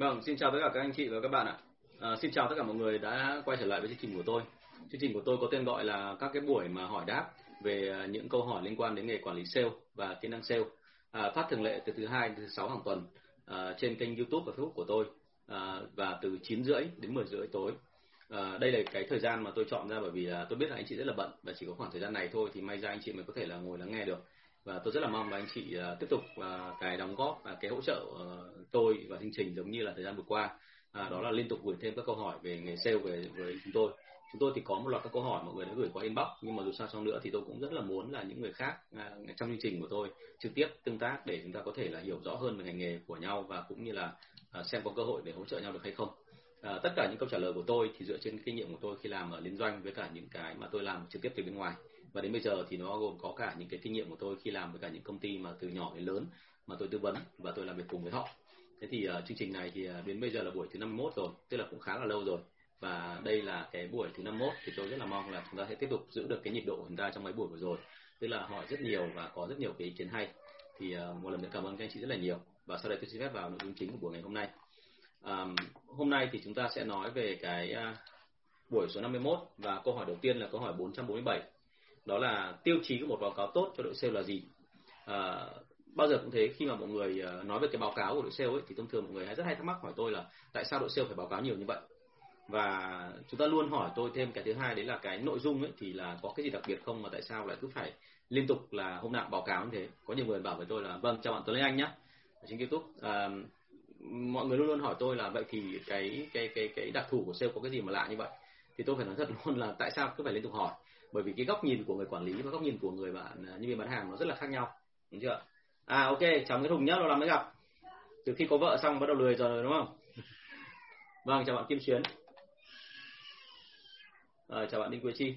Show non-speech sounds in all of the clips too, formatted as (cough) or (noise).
Vâng, xin chào tất cả các anh chị và các bạn ạ. À, xin chào tất cả mọi người đã quay trở lại với chương trình của tôi. Chương trình của tôi có tên gọi là các cái buổi mà hỏi đáp về à, những câu hỏi liên quan đến nghề quản lý sale và kỹ năng sale. À, phát thường lệ từ thứ hai đến thứ sáu hàng tuần à, trên kênh YouTube và Facebook của tôi à, và từ 9 rưỡi đến 10 rưỡi tối. À, đây là cái thời gian mà tôi chọn ra bởi vì là tôi biết là anh chị rất là bận và chỉ có khoảng thời gian này thôi thì may ra anh chị mới có thể là ngồi lắng nghe được và tôi rất là mong là anh chị uh, tiếp tục uh, cái đóng góp và cái hỗ trợ uh, tôi và chương trình giống như là thời gian vừa qua. À, đó là liên tục gửi thêm các câu hỏi về nghề sale về với chúng tôi. Chúng tôi thì có một loạt các câu hỏi mọi người đã gửi qua inbox nhưng mà dù sao xong nữa thì tôi cũng rất là muốn là những người khác à, trong chương trình của tôi trực tiếp tương tác để chúng ta có thể là hiểu rõ hơn về ngành nghề của nhau và cũng như là à, xem có cơ hội để hỗ trợ nhau được hay không. À, tất cả những câu trả lời của tôi thì dựa trên kinh nghiệm của tôi khi làm ở liên doanh với cả những cái mà tôi làm trực tiếp từ bên ngoài và đến bây giờ thì nó gồm có cả những cái kinh nghiệm của tôi khi làm với cả những công ty mà từ nhỏ đến lớn mà tôi tư vấn và tôi làm việc cùng với họ. Thế thì uh, chương trình này thì uh, đến bây giờ là buổi thứ 51 rồi tức là cũng khá là lâu rồi. Và đây là cái buổi thứ 51 thì tôi rất là mong là chúng ta sẽ tiếp tục giữ được cái nhịp độ của chúng ta trong mấy buổi vừa rồi. Tức là hỏi rất nhiều và có rất nhiều cái ý kiến hay. Thì uh, một lần nữa cảm ơn các anh chị rất là nhiều. Và sau đây tôi xin phép vào nội dung chính của buổi ngày hôm nay. Um, hôm nay thì chúng ta sẽ nói về cái uh, buổi số 51 và câu hỏi đầu tiên là câu hỏi 447 đó là tiêu chí của một báo cáo tốt cho đội sale là gì? À, bao giờ cũng thế khi mà mọi người à, nói về cái báo cáo của đội sale ấy thì thông thường mọi người hay rất hay thắc mắc hỏi tôi là tại sao đội sale phải báo cáo nhiều như vậy? Và chúng ta luôn hỏi tôi thêm cái thứ hai đấy là cái nội dung ấy thì là có cái gì đặc biệt không mà tại sao lại cứ phải liên tục là hôm nào báo cáo như thế? Có nhiều người bảo với tôi là vâng chào bạn Tuấn Lê Anh nhé trên YouTube à, mọi người luôn luôn hỏi tôi là vậy thì cái cái cái cái đặc thù của sale có cái gì mà lạ như vậy? Thì tôi phải nói thật luôn là tại sao cứ phải liên tục hỏi? Bởi vì cái góc nhìn của người quản lý và góc nhìn của người bạn à, nhân viên bán hàng nó rất là khác nhau đúng chưa? À ok chào cái hùng nhá lâu lắm mới gặp. Từ khi có vợ xong bắt đầu lười rồi đúng không? Vâng chào bạn kim xuyến. À, chào bạn đinh quế chi.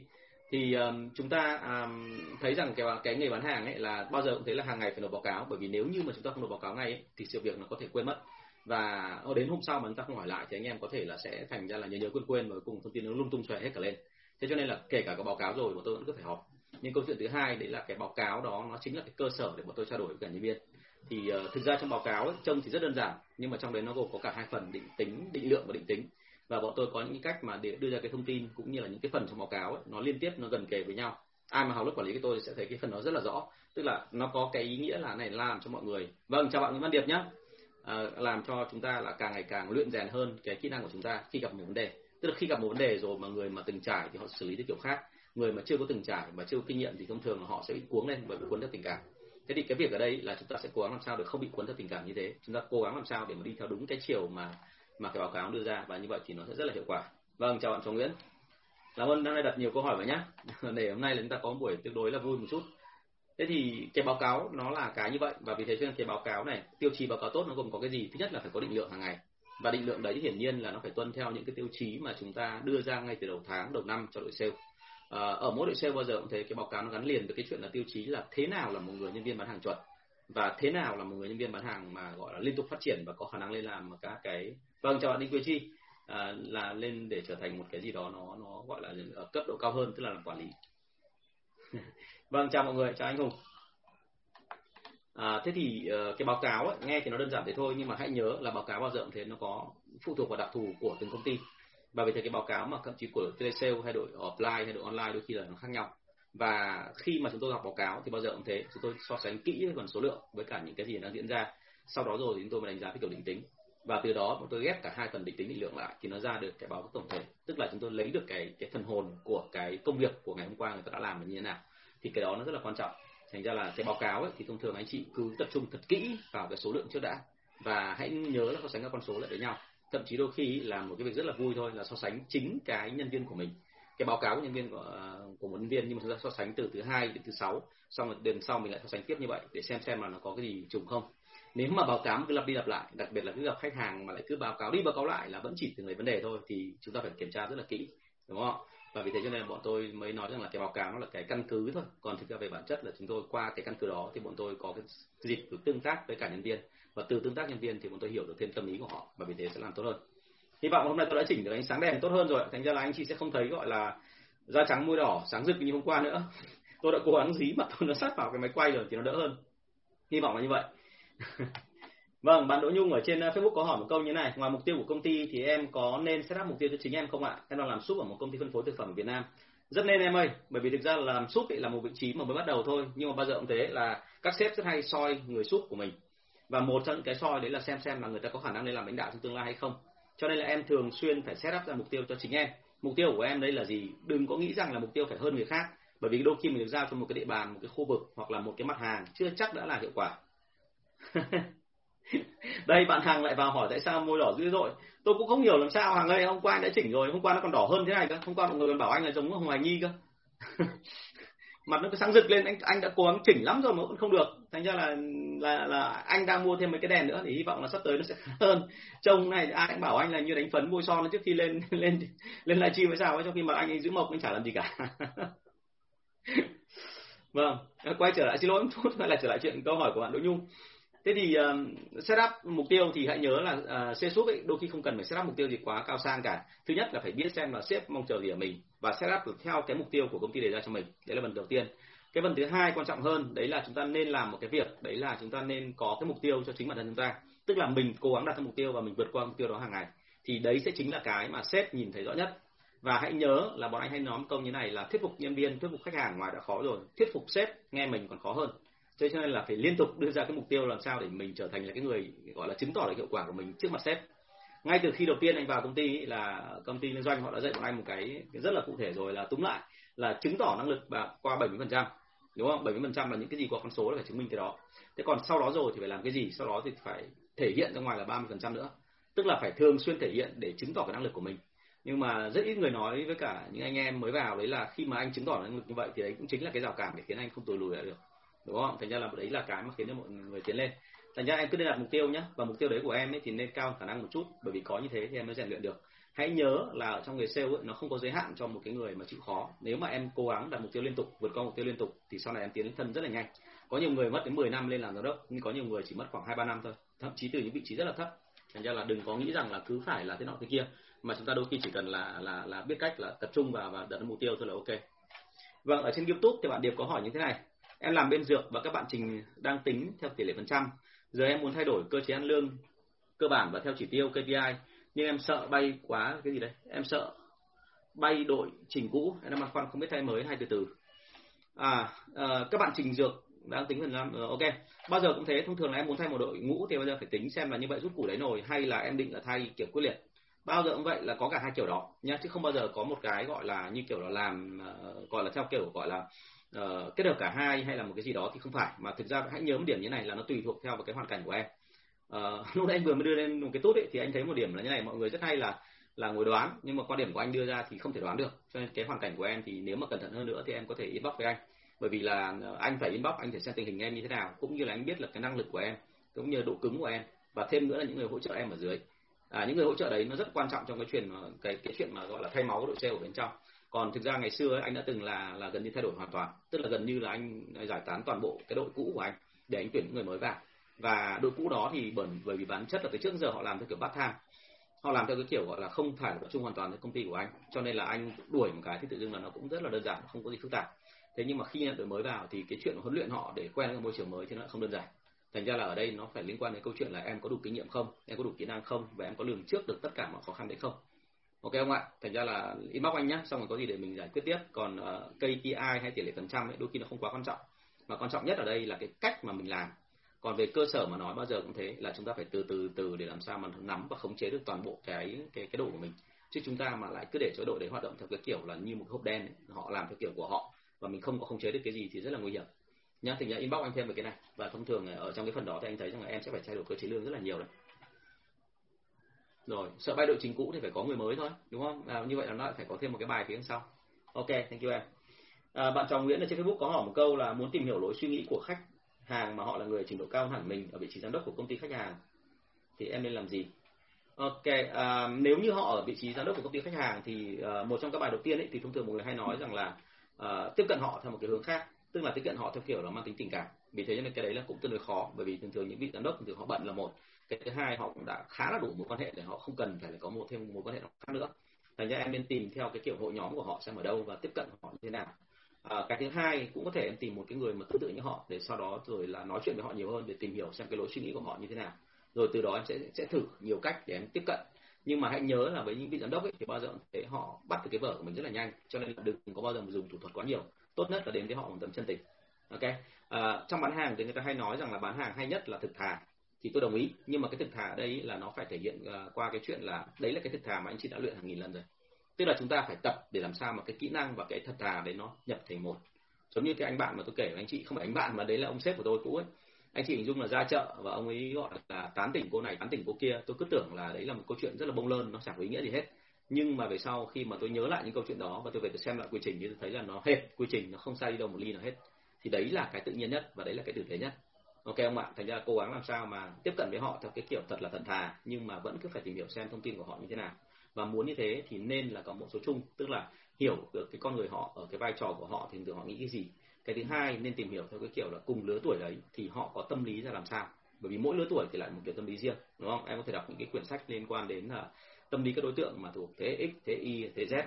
Thì um, chúng ta um, thấy rằng cái cái nghề bán hàng ấy là bao giờ cũng thấy là hàng ngày phải nộp báo cáo bởi vì nếu như mà chúng ta không nộp báo cáo ngay ấy, thì sự việc nó có thể quên mất và ờ, đến hôm sau mà chúng ta không hỏi lại thì anh em có thể là sẽ thành ra là nhớ nhớ quên quên và cùng thông tin nó lung tung xòe hết cả lên. Thế cho nên là kể cả có báo cáo rồi bọn tôi vẫn cứ phải họp. Nhưng câu chuyện thứ hai đấy là cái báo cáo đó nó chính là cái cơ sở để bọn tôi trao đổi với cả nhân viên. Thì uh, thực ra trong báo cáo ấy, trông thì rất đơn giản nhưng mà trong đấy nó gồm có cả hai phần định tính định lượng và định tính. Và bọn tôi có những cách mà để đưa ra cái thông tin cũng như là những cái phần trong báo cáo ấy, nó liên tiếp nó gần kề với nhau. Ai mà học lớp quản lý của tôi sẽ thấy cái phần đó rất là rõ. Tức là nó có cái ý nghĩa là này làm cho mọi người. Vâng chào bạn Nguyễn Văn Điệp nhé à, làm cho chúng ta là càng ngày càng luyện rèn hơn cái kỹ năng của chúng ta khi gặp một vấn đề. Tức là khi gặp một vấn đề rồi mà người mà từng trải thì họ xử lý theo kiểu khác. Người mà chưa có từng trải và chưa có kinh nghiệm thì thông thường là họ sẽ bị cuốn lên và bị cuốn theo tình cảm. Thế thì cái việc ở đây là chúng ta sẽ cố gắng làm sao để không bị cuốn theo tình cảm như thế. Chúng ta cố gắng làm sao để mà đi theo đúng cái chiều mà mà cái báo cáo đưa ra và như vậy thì nó sẽ rất là hiệu quả. Vâng chào bạn Trọng Nguyễn. Cảm ơn đang nay đặt nhiều câu hỏi vào nhé (laughs) để hôm nay là chúng ta có một buổi tương đối là vui một chút thế thì cái báo cáo nó là cái như vậy. Và vì thế cho nên cái báo cáo này tiêu chí báo cáo tốt nó gồm có cái gì? Thứ nhất là phải có định lượng hàng ngày. Và định lượng đấy hiển nhiên là nó phải tuân theo những cái tiêu chí mà chúng ta đưa ra ngay từ đầu tháng đầu năm cho đội sale. À, ở mỗi đội sale bao giờ cũng thế cái báo cáo nó gắn liền với cái chuyện là tiêu chí là thế nào là một người nhân viên bán hàng chuẩn và thế nào là một người nhân viên bán hàng mà gọi là liên tục phát triển và có khả năng lên làm các cái vâng chào bạn đinh quế chi. À, là lên để trở thành một cái gì đó nó nó gọi là ở cấp độ cao hơn tức là làm quản lý. (laughs) vâng chào mọi người chào anh hùng. À, thế thì uh, cái báo cáo ấy, nghe thì nó đơn giản thế thôi nhưng mà hãy nhớ là báo cáo bao giờ cũng thế nó có phụ thuộc vào đặc thù của từng công ty. Và vì thế cái báo cáo mà thậm chí của telesale hay đội offline hay đội online đôi khi là nó khác nhau. Và khi mà chúng tôi đọc báo cáo thì bao giờ cũng thế chúng tôi so sánh kỹ phần số lượng với cả những cái gì đang diễn ra. Sau đó rồi thì chúng tôi mới đánh giá cái kiểu định tính. Và từ đó chúng tôi ghép cả hai phần định tính định lượng lại thì nó ra được cái báo cáo tổng thể. Tức là chúng tôi lấy được cái cái phần hồn của cái công việc của ngày hôm qua người ta đã làm là như thế nào thì cái đó nó rất là quan trọng. Thành ra là cái báo cáo ấy, thì thông thường anh chị cứ tập trung thật kỹ vào cái số lượng trước đã. Và hãy nhớ là so sánh các con số lại với nhau. Thậm chí đôi khi làm một cái việc rất là vui thôi là so sánh chính cái nhân viên của mình. Cái báo cáo của nhân viên của ờ, của một nhân viên nhưng mà chúng ta so sánh từ thứ hai đến thứ sáu xong rồi đến sau mình lại so sánh tiếp như vậy để xem xem là nó có cái gì trùng không. Nếu mà báo cáo cứ lặp đi lặp lại đặc biệt là cứ gặp khách hàng mà lại cứ báo cáo đi báo cáo lại là vẫn chỉ từng lấy vấn đề thôi thì chúng ta phải kiểm tra rất là kỹ đúng không và vì thế cho nên bọn tôi mới nói rằng là cái báo cáo nó là cái căn cứ thôi. Còn thực ra về bản chất là chúng tôi qua cái căn cứ đó thì bọn tôi có cái dịp được tương tác với cả nhân viên. Và từ tương tác nhân viên thì bọn tôi hiểu được thêm tâm lý của họ và vì thế sẽ làm tốt hơn. Hy vọng hôm nay tôi đã chỉnh được ánh sáng đèn tốt hơn rồi. Thành ra là anh chị sẽ không thấy gọi là da trắng môi đỏ, sáng rực như hôm qua nữa. (laughs) Tôi đã cố gắng dí mặt tôi nó sát vào cái máy quay rồi thì nó đỡ hơn. Hy vọng là như vậy. (laughs) Vâng, bạn Đỗ Nhung ở trên ờ, Facebook có hỏi một câu như này, ngoài mục tiêu của công ty thì em có nên set up mục tiêu cho chính em không ạ? Em đang làm súp ở một công ty phân phối thực phẩm ở Việt Nam. Rất nên em ơi, bởi vì thực ra là làm súp là một vị trí mà mới bắt đầu thôi, nhưng mà bao giờ cũng thế là các sếp rất hay soi người súp của mình. Và một trong những cái soi đấy là xem xem là người ta có khả năng lên làm lãnh đạo trong tương lai hay không. Cho nên là em thường xuyên phải set up ra mục tiêu cho chính em. Mục tiêu của em đây là gì? Đừng có nghĩ rằng là mục tiêu phải hơn người khác, bởi vì đôi khi mình được giao cho một cái địa bàn, một cái khu vực hoặc là một cái mặt hàng chưa chắc đã là hiệu quả. (laughs) (laughs) đây, bạn hàng lại vào hỏi tại sao môi đỏ dữ dội. Tôi cũng không hiểu làm sao. Hàng ơi, hôm qua anh đã chỉnh rồi. Hôm qua nó còn đỏ hơn thế này cơ. Hôm qua mọi người còn bảo anh là giống hồng hoài nhi cơ. (laughs) Mặt nó cứ sáng rực lên. Anh anh đã cố gắng chỉnh lắm rồi mà vẫn không được. Thành ra là là là anh đang mua thêm mấy cái đèn nữa thì hy vọng là sắp tới nó sẽ (laughs) hơn. Trông này, ai cũng bảo anh là như đánh phấn bôi son trước khi lên lên lên livestream hay sao ấy. Trong khi mà anh ấy giữ mộc, anh chả làm gì cả. Vâng quay trở lại. Xin lỗi một chút quay lại trở lại chuyện câu hỏi của bạn Đỗ Nhung thế thì ờ, uh, setup mục tiêu thì hãy nhớ là ờ, uh, C ấy đôi khi không cần phải setup mục tiêu gì quá cao sang cả. Thứ nhất là phải biết xem là sếp mong chờ gì ở mình và setup được theo cái mục tiêu của công ty đề ra cho mình. Đấy là phần đầu tiên. Cái phần thứ hai quan trọng hơn đấy là chúng ta nên làm một cái việc đấy là chúng ta nên có cái mục tiêu cho chính bản thân chúng ta. Tức là mình cố gắng đặt ra mục tiêu và mình vượt qua mục tiêu đó hàng ngày. Thì đấy sẽ chính là cái mà sếp nhìn thấy rõ nhất. Và hãy nhớ là bọn anh hay nói một câu như này là thuyết phục nhân viên thuyết phục khách hàng ngoài đã khó rồi. Thuyết phục sếp nghe mình còn khó hơn cho nên là phải liên tục đưa ra cái mục tiêu làm sao để mình trở thành là cái người gọi là chứng tỏ được hiệu quả của mình trước mặt sếp. Ngay từ khi đầu tiên anh vào công ty ý, là công ty liên doanh họ đã dạy bọn anh một cái, rất là cụ thể rồi là túm lại là chứng tỏ năng lực và qua 70% đúng không? 70% là những cái gì qua con số là phải chứng minh cái đó. Thế còn sau đó rồi thì phải làm cái gì? Sau đó thì phải thể hiện ra ngoài là 30% nữa. Tức là phải thường xuyên thể hiện để chứng tỏ cái năng lực của mình. Nhưng mà rất ít người nói với cả những anh em mới vào đấy là khi mà anh chứng tỏ năng lực như vậy thì đấy cũng chính là cái rào cản để khiến anh không tụt lùi lại được đúng không? Thành ra là đấy là cái mà khiến cho mọi người tiến lên. Thành ra em cứ nên đặt mục tiêu nhé và mục tiêu đấy của em ấy thì nên cao khả năng một chút bởi vì có như thế thì em mới rèn luyện được. Hãy nhớ là ở trong nghề sale ấy, nó không có giới hạn cho một cái người mà chịu khó. Nếu mà em cố gắng đặt mục tiêu liên tục vượt qua mục tiêu liên tục thì sau này em tiến lên thân rất là nhanh. Có nhiều người mất đến 10 năm lên làm giám đốc nhưng có nhiều người chỉ mất khoảng hai ba năm thôi. Thậm chí từ những vị trí rất là thấp. Thành ra là đừng có nghĩ rằng là cứ phải là thế nọ thế kia. Mà chúng ta đôi khi chỉ cần là là là biết cách là tập trung và và đặt mục tiêu thôi là ok. Vâng ở trên youtube thì bạn điệp có hỏi như thế này em làm bên dược và các bạn trình đang tính theo tỷ lệ phần trăm. Giờ em muốn thay đổi cơ chế ăn lương cơ bản và theo chỉ tiêu KPI nhưng em sợ bay quá cái gì đấy. Em sợ bay đội trình cũ. Em đang băn khoăn không biết thay mới hay từ từ. À, à các bạn trình dược đang tính phần trăm. Ờ, ok. Bao giờ cũng thế. Thông thường là em muốn thay một đội ngũ thì bây giờ phải tính xem là như vậy rút củ đấy nồi hay là em định là thay kiểu quyết liệt. Bao giờ cũng vậy là có cả hai kiểu đó nhá. Chứ không bao giờ có một cái gọi là như kiểu là làm uh, gọi là theo kiểu gọi là uh, kết hợp cả hai hay là một cái gì đó thì không phải mà thực ra hãy nhớ một điểm như này là nó tùy thuộc theo vào cái hoàn cảnh của em. Uh, (laughs) lúc nãy anh vừa mới đưa lên một cái tốt ấy thì anh thấy một điểm là như này mọi người rất hay là là ngồi đoán nhưng mà quan điểm của anh đưa ra thì không thể đoán được. Cho nên cái hoàn cảnh của em thì nếu mà cẩn thận hơn nữa thì em có thể inbox với anh. Bởi vì là ờ, anh phải inbox anh phải xem tình hình em như thế nào cũng như là anh biết là cái năng lực của em cũng như độ cứng của em và thêm nữa là những người hỗ trợ em ở dưới. À, những người hỗ trợ đấy nó rất quan trọng trong cái chuyện mà cái cái chuyện mà gọi là thay máu của đội xe ở bên trong còn thực ra ngày xưa ấy, anh đã từng là là gần như thay đổi hoàn toàn. Tức là gần như là anh giải tán toàn bộ cái đội cũ của anh để anh tuyển những người mới vào. Và đội cũ đó thì bởi bởi vì bản chất là cái trước giờ họ làm theo kiểu bắt tham họ làm theo cái kiểu gọi là không phải tập trung hoàn toàn với công ty của anh. Cho nên là anh đuổi một cái thì tự dưng là nó cũng rất là đơn giản không có gì phức tạp. Thế nhưng mà khi nhận đội mới vào thì cái chuyện huấn luyện họ để quen với môi trường mới thì nó không đơn giản. Thành ra là ở đây nó phải liên quan đến câu chuyện là em có đủ kinh nghiệm không em có đủ kỹ năng không và em có lường trước được tất cả mọi khó khăn đấy không ok không ạ thành ra là inbox anh nhé xong rồi có gì để mình giải quyết tiếp. Còn uh, KPI hay tỷ lệ phần trăm ấy đôi khi nó không quá quan trọng. Mà quan trọng nhất ở đây là cái cách mà mình làm. Còn về cơ sở mà nói bao giờ cũng thế là chúng ta phải từ từ từ để làm sao mà nắm và khống chế được toàn bộ cái cái cái đội của mình. Chứ chúng ta mà lại cứ để cho đội đấy hoạt động theo cái kiểu là như một hộp đen ấy, họ làm theo kiểu của họ và mình không có khống chế được cái gì thì rất là nguy hiểm. Nhá thì nhá inbox anh thêm về cái này. Và thông thường ở trong cái phần đó thì anh thấy rằng là em sẽ phải thay đổi cơ chế lương rất là nhiều đấy rồi sợ bay đội trình cũ thì phải có người mới thôi đúng không? À, như vậy là nó lại phải có thêm một cái bài phía sau. Ok thank you em. À, bạn chồng nguyễn ở trên facebook có hỏi một câu là muốn tìm hiểu lối suy nghĩ của khách hàng mà họ là người trình độ cao hẳn mình ở vị trí giám đốc của công ty khách hàng. Thì em nên làm gì? Ok à, nếu như họ ở vị trí giám đốc của công ty khách hàng thì à, một trong các bài đầu tiên ấy thì thông thường mọi người hay nói rằng là à, tiếp cận họ theo một cái hướng khác tức là tiếp cận họ theo kiểu là mang tính tình cảm. Vì thế cho nên cái đấy là cũng tương đối khó bởi vì thường thường những vị giám đốc thường họ bận là một cái thứ hai họ cũng đã khá là đủ mối quan hệ để họ không cần phải có một thêm mối quan hệ khác nữa. Thành ra em nên tìm theo cái kiểu hội nhóm của họ xem ở đâu và tiếp cận họ như thế nào. À, cái thứ hai cũng có thể em tìm một cái người mà tương tự như họ để sau đó rồi là nói chuyện với họ nhiều hơn để tìm hiểu xem cái lối suy nghĩ của họ như thế nào. Rồi từ đó em sẽ sẽ thử nhiều cách để em tiếp cận. Nhưng mà hãy nhớ là với những vị giám đốc ấy, thì bao giờ thấy họ bắt được cái vở của mình rất là nhanh cho nên là đừng có bao giờ mà dùng thủ thuật quá nhiều. Tốt nhất là đến với họ một tầm chân tình. Ok? À, trong bán hàng thì người ta hay nói rằng là bán hàng hay nhất là thực thà thì tôi đồng ý. Nhưng mà cái thực thà ở đây là nó phải thể hiện ờ, qua cái chuyện là đấy là cái thực thà mà anh chị đã luyện hàng nghìn lần rồi. Tức là chúng ta phải tập để làm sao mà cái kỹ năng và cái thật thà đấy nó nhập thành một. Giống như cái anh bạn mà tôi kể với anh chị, không phải anh bạn mà đấy là ông sếp của tôi cũ ấy. Anh chị hình dung là ra chợ và ông ấy gọi là tán tỉnh cô này, tán tỉnh cô kia. Tôi cứ tưởng là đấy là một câu chuyện rất là bông lơn, nó chẳng có ý nghĩa gì hết. Nhưng mà về sau khi mà tôi nhớ lại những câu chuyện đó và tôi về tôi xem lại quy trình thì tôi thấy là nó hết quy trình, nó không sai đi đâu một ly nào hết. Thì đấy là cái tự nhiên nhất và đấy là cái tử tế nhất ok không ạ, thành ra cố gắng làm sao mà tiếp cận với họ theo cái kiểu thật là thật thà, nhưng mà vẫn cứ phải tìm hiểu xem thông tin của họ như thế nào. Và muốn như thế thì nên là có một số chung, tức là hiểu được cái con người họ, ở cái vai trò của họ thì thường họ nghĩ cái gì. Cái thứ hai, nên tìm hiểu theo cái kiểu là cùng lứa tuổi đấy thì họ có tâm lý ra làm sao. Bởi vì mỗi lứa tuổi thì lại một kiểu tâm lý riêng, đúng không? Em có thể đọc những cái quyển sách liên quan đến là tâm lý các đối tượng mà thuộc thế x, thế y, thế z.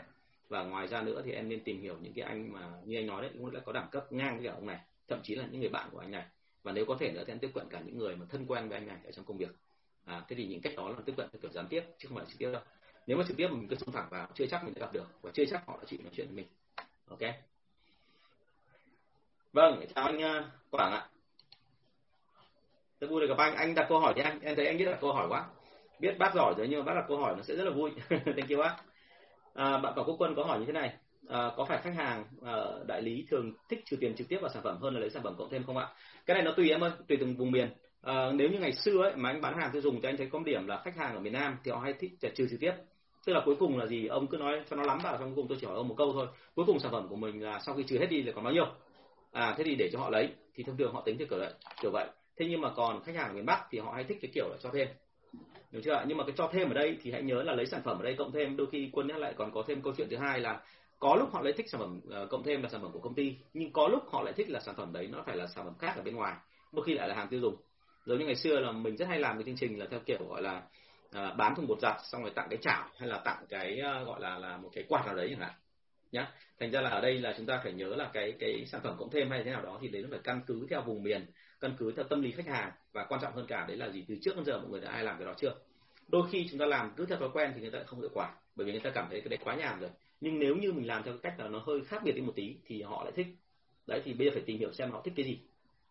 Và ngoài ra nữa thì em nên tìm hiểu những cái anh mà, như anh nói đấy, cũng đã có đẳng cấp ngang với cả ông này, thậm chí là những người bạn của anh này và nếu có thể nữa thì anh tiếp cận cả những người mà thân quen với anh này ở trong công việc. À thế thì những cách đó là tiếp cận theo kiểu gián tiếp chứ không phải trực tiếp đâu. Nếu mà trực tiếp mình cứ xông thẳng vào chưa chắc mình đã gặp được và chưa chắc họ đã chịu nói chuyện với mình. Ok? Vâng chào anh à, quảng ạ. Rất vui được gặp anh. Anh đặt câu hỏi thì anh. Em thấy anh biết đặt câu hỏi quá. Biết bác giỏi rồi nhưng mà bác đặt câu hỏi nó sẽ rất là vui. (laughs) Thank you bác. À, bạn Bảo Quốc Quân có hỏi như thế này à, có phải khách hàng à, đại lý thường thích trừ tiền trực tiếp vào sản phẩm hơn là lấy sản phẩm cộng thêm không ạ? Cái này nó tùy em ơi tùy từng vùng miền. À, nếu như ngày xưa ấy mà anh bán hàng tiêu dùng thì anh thấy có điểm là khách hàng ở miền Nam thì họ hay thích trừ trực tiếp. Tức là cuối cùng là gì? Ông cứ nói cho nó lắm vào trong cùng tôi chỉ hỏi ông một câu thôi. Cuối cùng sản phẩm của mình là sau khi trừ hết đi là còn bao nhiêu? À thế thì để cho họ lấy thì thông thường họ tính theo kiểu vậy kiểu vậy. Thế nhưng mà còn khách hàng ở miền Bắc thì họ hay thích cái kiểu là cho thêm. Đúng chưa nhưng mà cái cho thêm ở đây thì hãy nhớ là lấy sản phẩm ở đây cộng thêm đôi khi quân nhắc lại còn có thêm câu chuyện thứ hai là có lúc họ lại thích sản phẩm uh, cộng thêm là sản phẩm của công ty nhưng có lúc họ lại thích là sản phẩm đấy nó phải là sản phẩm khác ở bên ngoài đôi khi lại là hàng tiêu dùng. Giống như ngày xưa là mình rất hay làm cái chương trình là theo kiểu gọi là uh, bán thùng bột giặt xong rồi tặng cái chảo hay là tặng cái uh, gọi là là một cái quạt nào đấy chẳng hạn nhá. Thành ra là ở đây là chúng ta phải nhớ là cái cái sản phẩm cộng thêm hay thế nào đó thì đấy nó phải căn cứ theo vùng miền căn cứ theo tâm lý khách hàng và quan trọng hơn cả đấy là gì từ trước đến giờ mọi người đã ai làm cái đó chưa? Đôi khi chúng ta làm cứ theo thói quen thì người ta không hiệu quả bởi vì người ta cảm thấy cái đấy quá nhàm rồi nhưng nếu như mình làm theo cái cách là nó hơi khác biệt đi một tí thì họ lại thích. Đấy thì bây giờ phải tìm hiểu xem họ thích cái gì.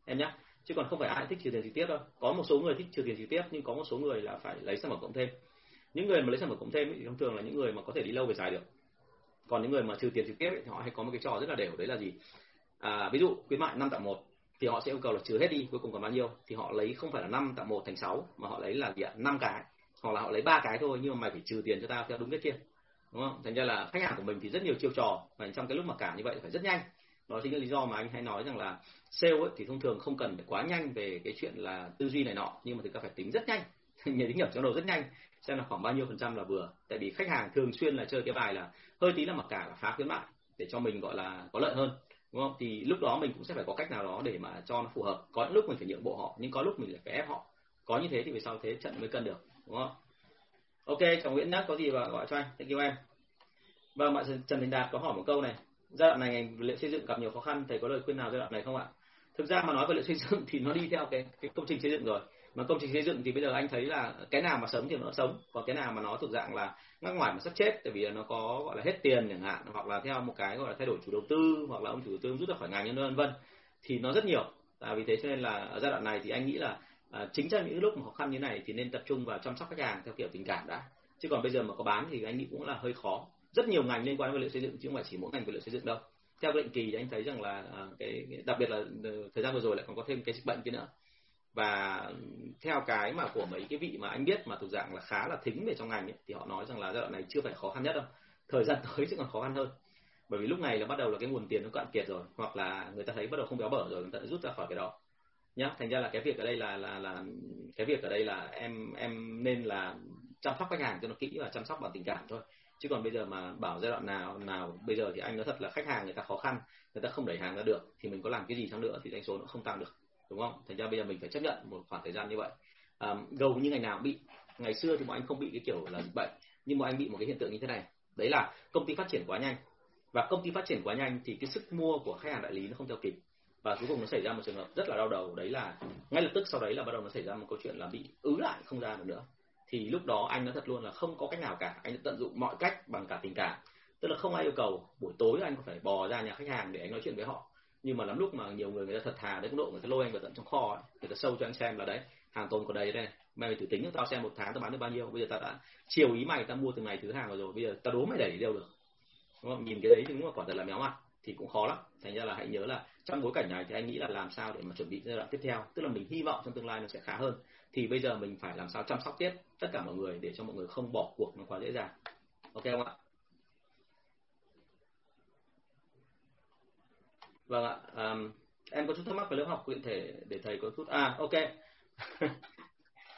Em nhé chứ còn không phải ai thích trừ tiền trực tiếp đâu. Có một số người thích trừ tiền trực tiếp nhưng có một số người là phải lấy sản phẩm cộng thêm. Những người mà lấy sản phẩm cộng thêm thì thông thường là những người mà có thể đi lâu về dài được. Còn những người mà trừ tiền trực tiếp thì họ hay có một cái trò rất là đều. Đấy là gì? À, ví dụ khuyến mại năm tặng một thì họ sẽ yêu cầu là trừ hết đi cuối cùng còn bao nhiêu? Thì họ lấy không phải là năm tặng một thành 6 mà họ lấy là gì ạ? Năm cái. Hoặc là họ lấy ba cái thôi nhưng mà mày phải trừ tiền cho tao theo đúng cái kia đúng không? Thành ra là khách hàng của mình thì rất nhiều chiêu trò và trong cái lúc mà cả như vậy phải rất nhanh. Đó chính là lý do mà anh hay nói rằng là sale ấy, thì thông thường không cần phải quá nhanh về cái chuyện là tư duy này nọ nhưng mà thực ra phải tính rất nhanh. Nhớ tính nhập trong đầu rất nhanh xem là khoảng bao nhiêu phần trăm là vừa. Tại vì khách hàng thường xuyên là chơi cái bài là hơi tí là mặc cả là phá khuyến mại để cho mình gọi là có lợi hơn. Đúng không? Thì lúc đó mình cũng sẽ phải có cách nào đó để mà cho nó phù hợp. Có lúc mình phải nhượng bộ họ nhưng có lúc mình lại phải ép họ. Có như thế thì về sau thế trận mới cân được đúng không? Ok chào nguyễn nhắc có gì và gọi cho anh? Thank you em. Vâng bạn trần thành đạt có hỏi một câu này. Giai đoạn này ngành vật liệu xây dựng gặp nhiều khó khăn thầy có lời khuyên nào giai đoạn này không ạ? Thực ra mà nói vật liệu xây dựng thì nó đi theo cái, cái công trình xây dựng rồi. Mà công trình xây dựng thì bây giờ anh thấy là cái nào mà sống thì nó sống còn cái nào mà nó thuộc dạng là ngắc ngoài mà sắp chết tại vì nó có gọi là hết tiền chẳng hạn hoặc là theo một cái gọi là thay đổi chủ đầu tư hoặc là ông chủ đầu tư rút ra khỏi ngành nhân vân vân. Thì nó rất nhiều. À, vì thế cho nên là ở giai đoạn này thì anh nghĩ là à, chính trong những lúc mà khó khăn như này thì nên tập trung vào chăm sóc khách hàng theo kiểu tình cảm đã. Chứ còn bây giờ mà có bán thì anh nghĩ cũng là hơi khó. Rất nhiều ngành liên quan đến vật liệu xây dựng chứ không phải chỉ mỗi ngành vật liệu xây dựng đâu. Theo định kỳ thì anh thấy rằng là à, cái đặc biệt là ờ, thời gian vừa rồi lại còn có thêm cái dịch bệnh kia nữa. Và theo cái mà của mấy cái vị mà anh biết mà thuộc dạng là khá là thính về trong ngành ấy, thì họ nói rằng là giai đoạn này chưa phải khó khăn nhất đâu. Thời gian (laughs) tới sẽ còn khó khăn hơn. Bởi vì lúc này là bắt đầu là cái nguồn tiền nó cạn kiệt rồi hoặc là người ta thấy bắt đầu không béo bở rồi người ta rút ra khỏi cái đó nhá thành ra là cái việc ở đây là là là cái việc ở đây là em em nên là chăm sóc khách hàng cho nó kỹ và chăm sóc bằng tình cảm thôi. Chứ còn bây giờ mà bảo giai đoạn nào nào bây giờ thì anh nói thật là khách hàng người ta khó khăn người ta không đẩy hàng ra được thì mình có làm cái gì chăng nữa thì doanh số nó không tăng được đúng không? Thành ra bây giờ mình phải chấp nhận một khoảng thời gian như vậy. À, gầu như ngày nào cũng bị ngày xưa thì bọn anh không bị cái kiểu là dịch bệnh nhưng mà anh bị một cái hiện tượng như thế này. Đấy là công ty phát triển quá nhanh. Và công ty phát triển quá nhanh thì cái sức mua của khách hàng đại lý nó không theo kịp và cuối cùng nó xảy ra một trường hợp rất là đau đầu đấy là ngay lập tức sau đấy là bắt đầu nó xảy ra một câu chuyện là bị ứ lại không ra được nữa. Thì lúc đó anh nói thật luôn là không có cách nào cả anh đã tận dụng mọi cách bằng cả tình cảm. Tức là không ai yêu cầu buổi tối anh có phải bò ra nhà khách hàng để anh nói chuyện với họ. Nhưng mà lắm lúc mà nhiều người người ta thật thà đến độ người ta lôi anh vào tận trong kho ấy, người ta sâu cho anh xem là đấy hàng tồn của đây đây mày thử tính cho tao xem một tháng tao bán được bao nhiêu. Bây giờ tao đã chiều ý mày tao mua từng ngày thứ hàng rồi, rồi bây giờ tao đố mày đẩy đâu được. Đúng không? nhìn cái đấy thì đúng là quả thật là méo mặt thì cũng khó lắm. Thành ra là hãy nhớ là trong bối cảnh này thì anh nghĩ là làm sao để mà chuẩn bị giai đoạn tiếp theo. Tức là mình hy vọng trong tương lai nó sẽ khá hơn. Thì bây giờ mình phải làm sao chăm sóc tiếp tất cả mọi người để cho mọi người không bỏ cuộc nó quá dễ dàng. Ok không ạ? Vâng ạ um, em có chút thắc mắc về lớp học cụ thể để thầy có chút à ok. (laughs)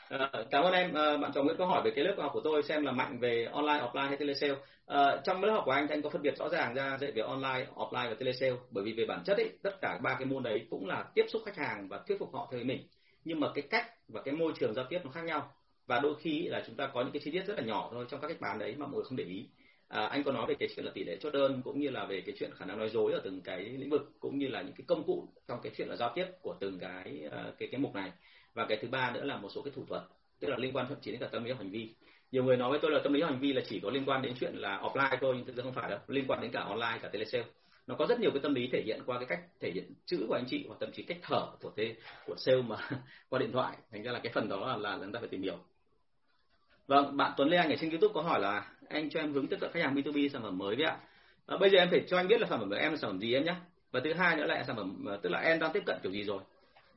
À, cảm ơn em. À, bạn chồng Nguyễn có hỏi về cái lớp học của tôi xem là mạnh về online offline hay telesale. À, trong lớp học của anh anh có phân biệt rõ ràng ra dạy về online offline và telesale bởi vì về bản chất ấy tất cả ba cái môn đấy cũng là tiếp xúc khách hàng và thuyết phục họ theo mình. Nhưng mà cái cách và cái môi trường giao tiếp nó khác nhau. Và đôi khi là chúng ta có những cái chi tiết rất là nhỏ thôi trong các cách bán đấy mà mọi người không để ý. À, anh có nói về cái chuyện là tỷ lệ chốt đơn cũng như là về cái chuyện khả năng nói dối ở từng cái lĩnh vực cũng như là những cái công cụ trong cái chuyện là giao tiếp của từng cái cái cái mục này và cái thứ ba nữa là một số cái thủ thuật tức là liên quan thậm chí đến cả tâm lý hành vi. Nhiều người nói với tôi là tâm lý hành vi là chỉ có liên quan đến chuyện là offline thôi nhưng thực ra không phải đâu liên quan đến cả online cả telesale. Nó có rất nhiều cái tâm lý thể hiện qua cái cách thể hiện chữ của anh chị hoặc thậm chí cách thở của thế của sale mà (laughs) qua điện thoại. Thành ra là cái phần đó là, là chúng ta phải tìm hiểu. Vâng bạn Tuấn Lê Anh ở trên YouTube có hỏi là anh cho em hướng tiếp cận khách hàng B2B sản phẩm mới đấy ạ. À, bây giờ em phải cho anh biết là sản phẩm của em là sản phẩm gì em nhé và thứ hai nữa là sản phẩm tức là em đang tiếp cận kiểu gì rồi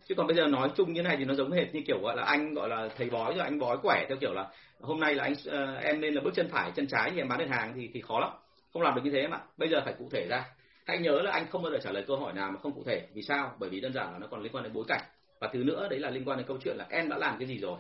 chứ còn bây giờ nói chung như này thì nó giống hệt như kiểu gọi là anh gọi là thầy bói rồi anh bói quẻ theo kiểu là hôm nay là anh uh, em nên là bước chân phải chân trái thì em bán được hàng thì thì khó lắm. Không làm được như thế mà. Bây giờ phải cụ thể ra. Hãy nhớ là anh không bao giờ trả lời câu hỏi nào mà không cụ thể. Vì sao? Bởi vì đơn giản là nó còn liên quan đến bối cảnh. Và thứ nữa đấy là liên quan đến câu chuyện là em đã làm cái gì rồi.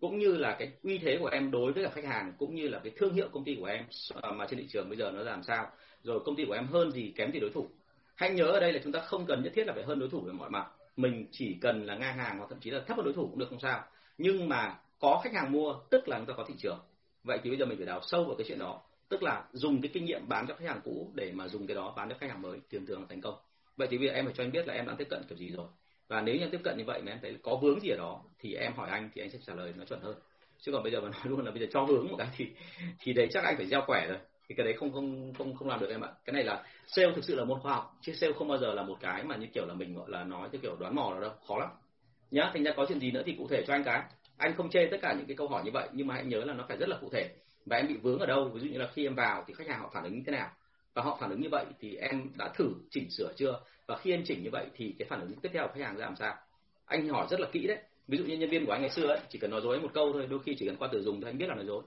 Cũng như là cái uy thế của em đối với cả khách hàng cũng như là cái thương hiệu công ty của em ờ, mà trên thị trường bây giờ nó làm sao. Rồi công ty của em hơn gì kém gì đối thủ. Hãy nhớ ở đây là chúng ta không cần nhất thiết là phải hơn đối thủ về mọi mặt mình chỉ cần là ngang hàng hoặc thậm chí là thấp hơn đối thủ cũng được không sao. Nhưng mà có khách hàng mua, tức là chúng ta có thị trường. Vậy thì bây giờ mình phải đào sâu vào cái chuyện đó. Tức là dùng cái kinh nghiệm bán cho khách hàng cũ để mà dùng cái đó bán cho khách hàng mới thường thường là thành công. Vậy thì bây giờ em phải cho anh biết là em đã tiếp cận kiểu gì rồi. Và nếu như tiếp cận như vậy mà em thấy có vướng gì ở đó, thì em hỏi anh thì anh sẽ trả lời nó chuẩn hơn. Chứ còn bây giờ mà nói luôn là bây giờ cho vướng một cái thì thì đấy chắc anh phải gieo quẻ rồi thì cái đấy không không không không làm được em ạ. Cái này là sale thực sự là môn khoa học chứ sale không bao giờ là một cái mà như kiểu là mình gọi là nói theo kiểu đoán mò nào đâu khó lắm. Nhá thành ra có chuyện gì nữa thì cụ thể cho anh cái. Anh không chê tất cả những cái câu hỏi như vậy nhưng mà hãy nhớ là nó phải rất là cụ thể. Và em bị vướng ở đâu? Ví dụ như là khi em vào thì khách hàng họ phản ứng như thế nào? Và họ phản ứng như vậy thì em đã thử chỉnh sửa chưa? Và khi em chỉnh như vậy thì cái phản ứng tiếp theo của khách hàng ra làm sao? Anh hỏi rất là kỹ đấy. Ví dụ như nhân viên của anh ngày xưa ấy, chỉ cần nói dối một câu thôi đôi khi chỉ cần qua từ dùng thôi anh biết là nói dối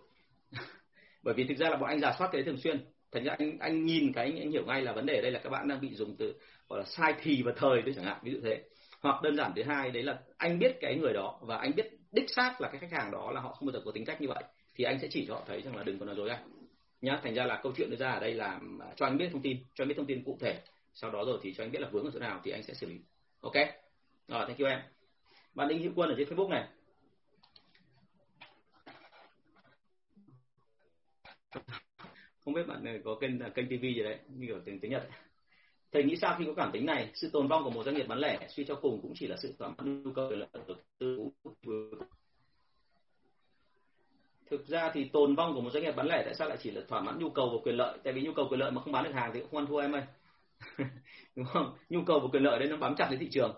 bởi vì thực ra là bọn anh giả soát cái đấy thường xuyên. Thành ra anh anh nhìn cái anh, anh hiểu ngay là vấn đề ở đây là các bạn đang bị dùng từ gọi là sai thì và thời đấy chẳng hạn ví dụ thế. Hoặc đơn giản thứ hai đấy là anh biết cái người đó và anh biết đích xác là cái khách hàng đó là họ không bao giờ có tính cách như vậy thì anh sẽ chỉ cho họ thấy rằng là đừng có nói dối anh. Nhá thành ra là câu chuyện đưa ra ở đây là à, cho anh biết thông tin cho anh biết thông tin cụ thể sau đó rồi thì cho anh biết là vướng ở chỗ nào thì anh sẽ xử lý. Ok? Rồi thank you em. Bạn đinh hữu quân ở trên facebook này. Không biết bạn ờ, có kênh kênh TV gì đấy, như kiểu tiếng tiếng Nhật thầy nghĩ sao khi có cảm tính này? Sự tồn vong của một doanh nghiệp bán lẻ, suy cho cùng cũng chỉ là sự thỏa mãn nhu cầu lợi của tư thực ra thì tồn vong của một doanh nghiệp bán lẻ tại sao lại chỉ là thỏa mãn nhu cầu và quyền lợi? Tại vì nhu cầu quyền lợi mà không bán được hàng thì cũng không ăn thua em ơi. (laughs) Đúng không? Nhu cầu và quyền lợi đây nó bám chặt đến thị trường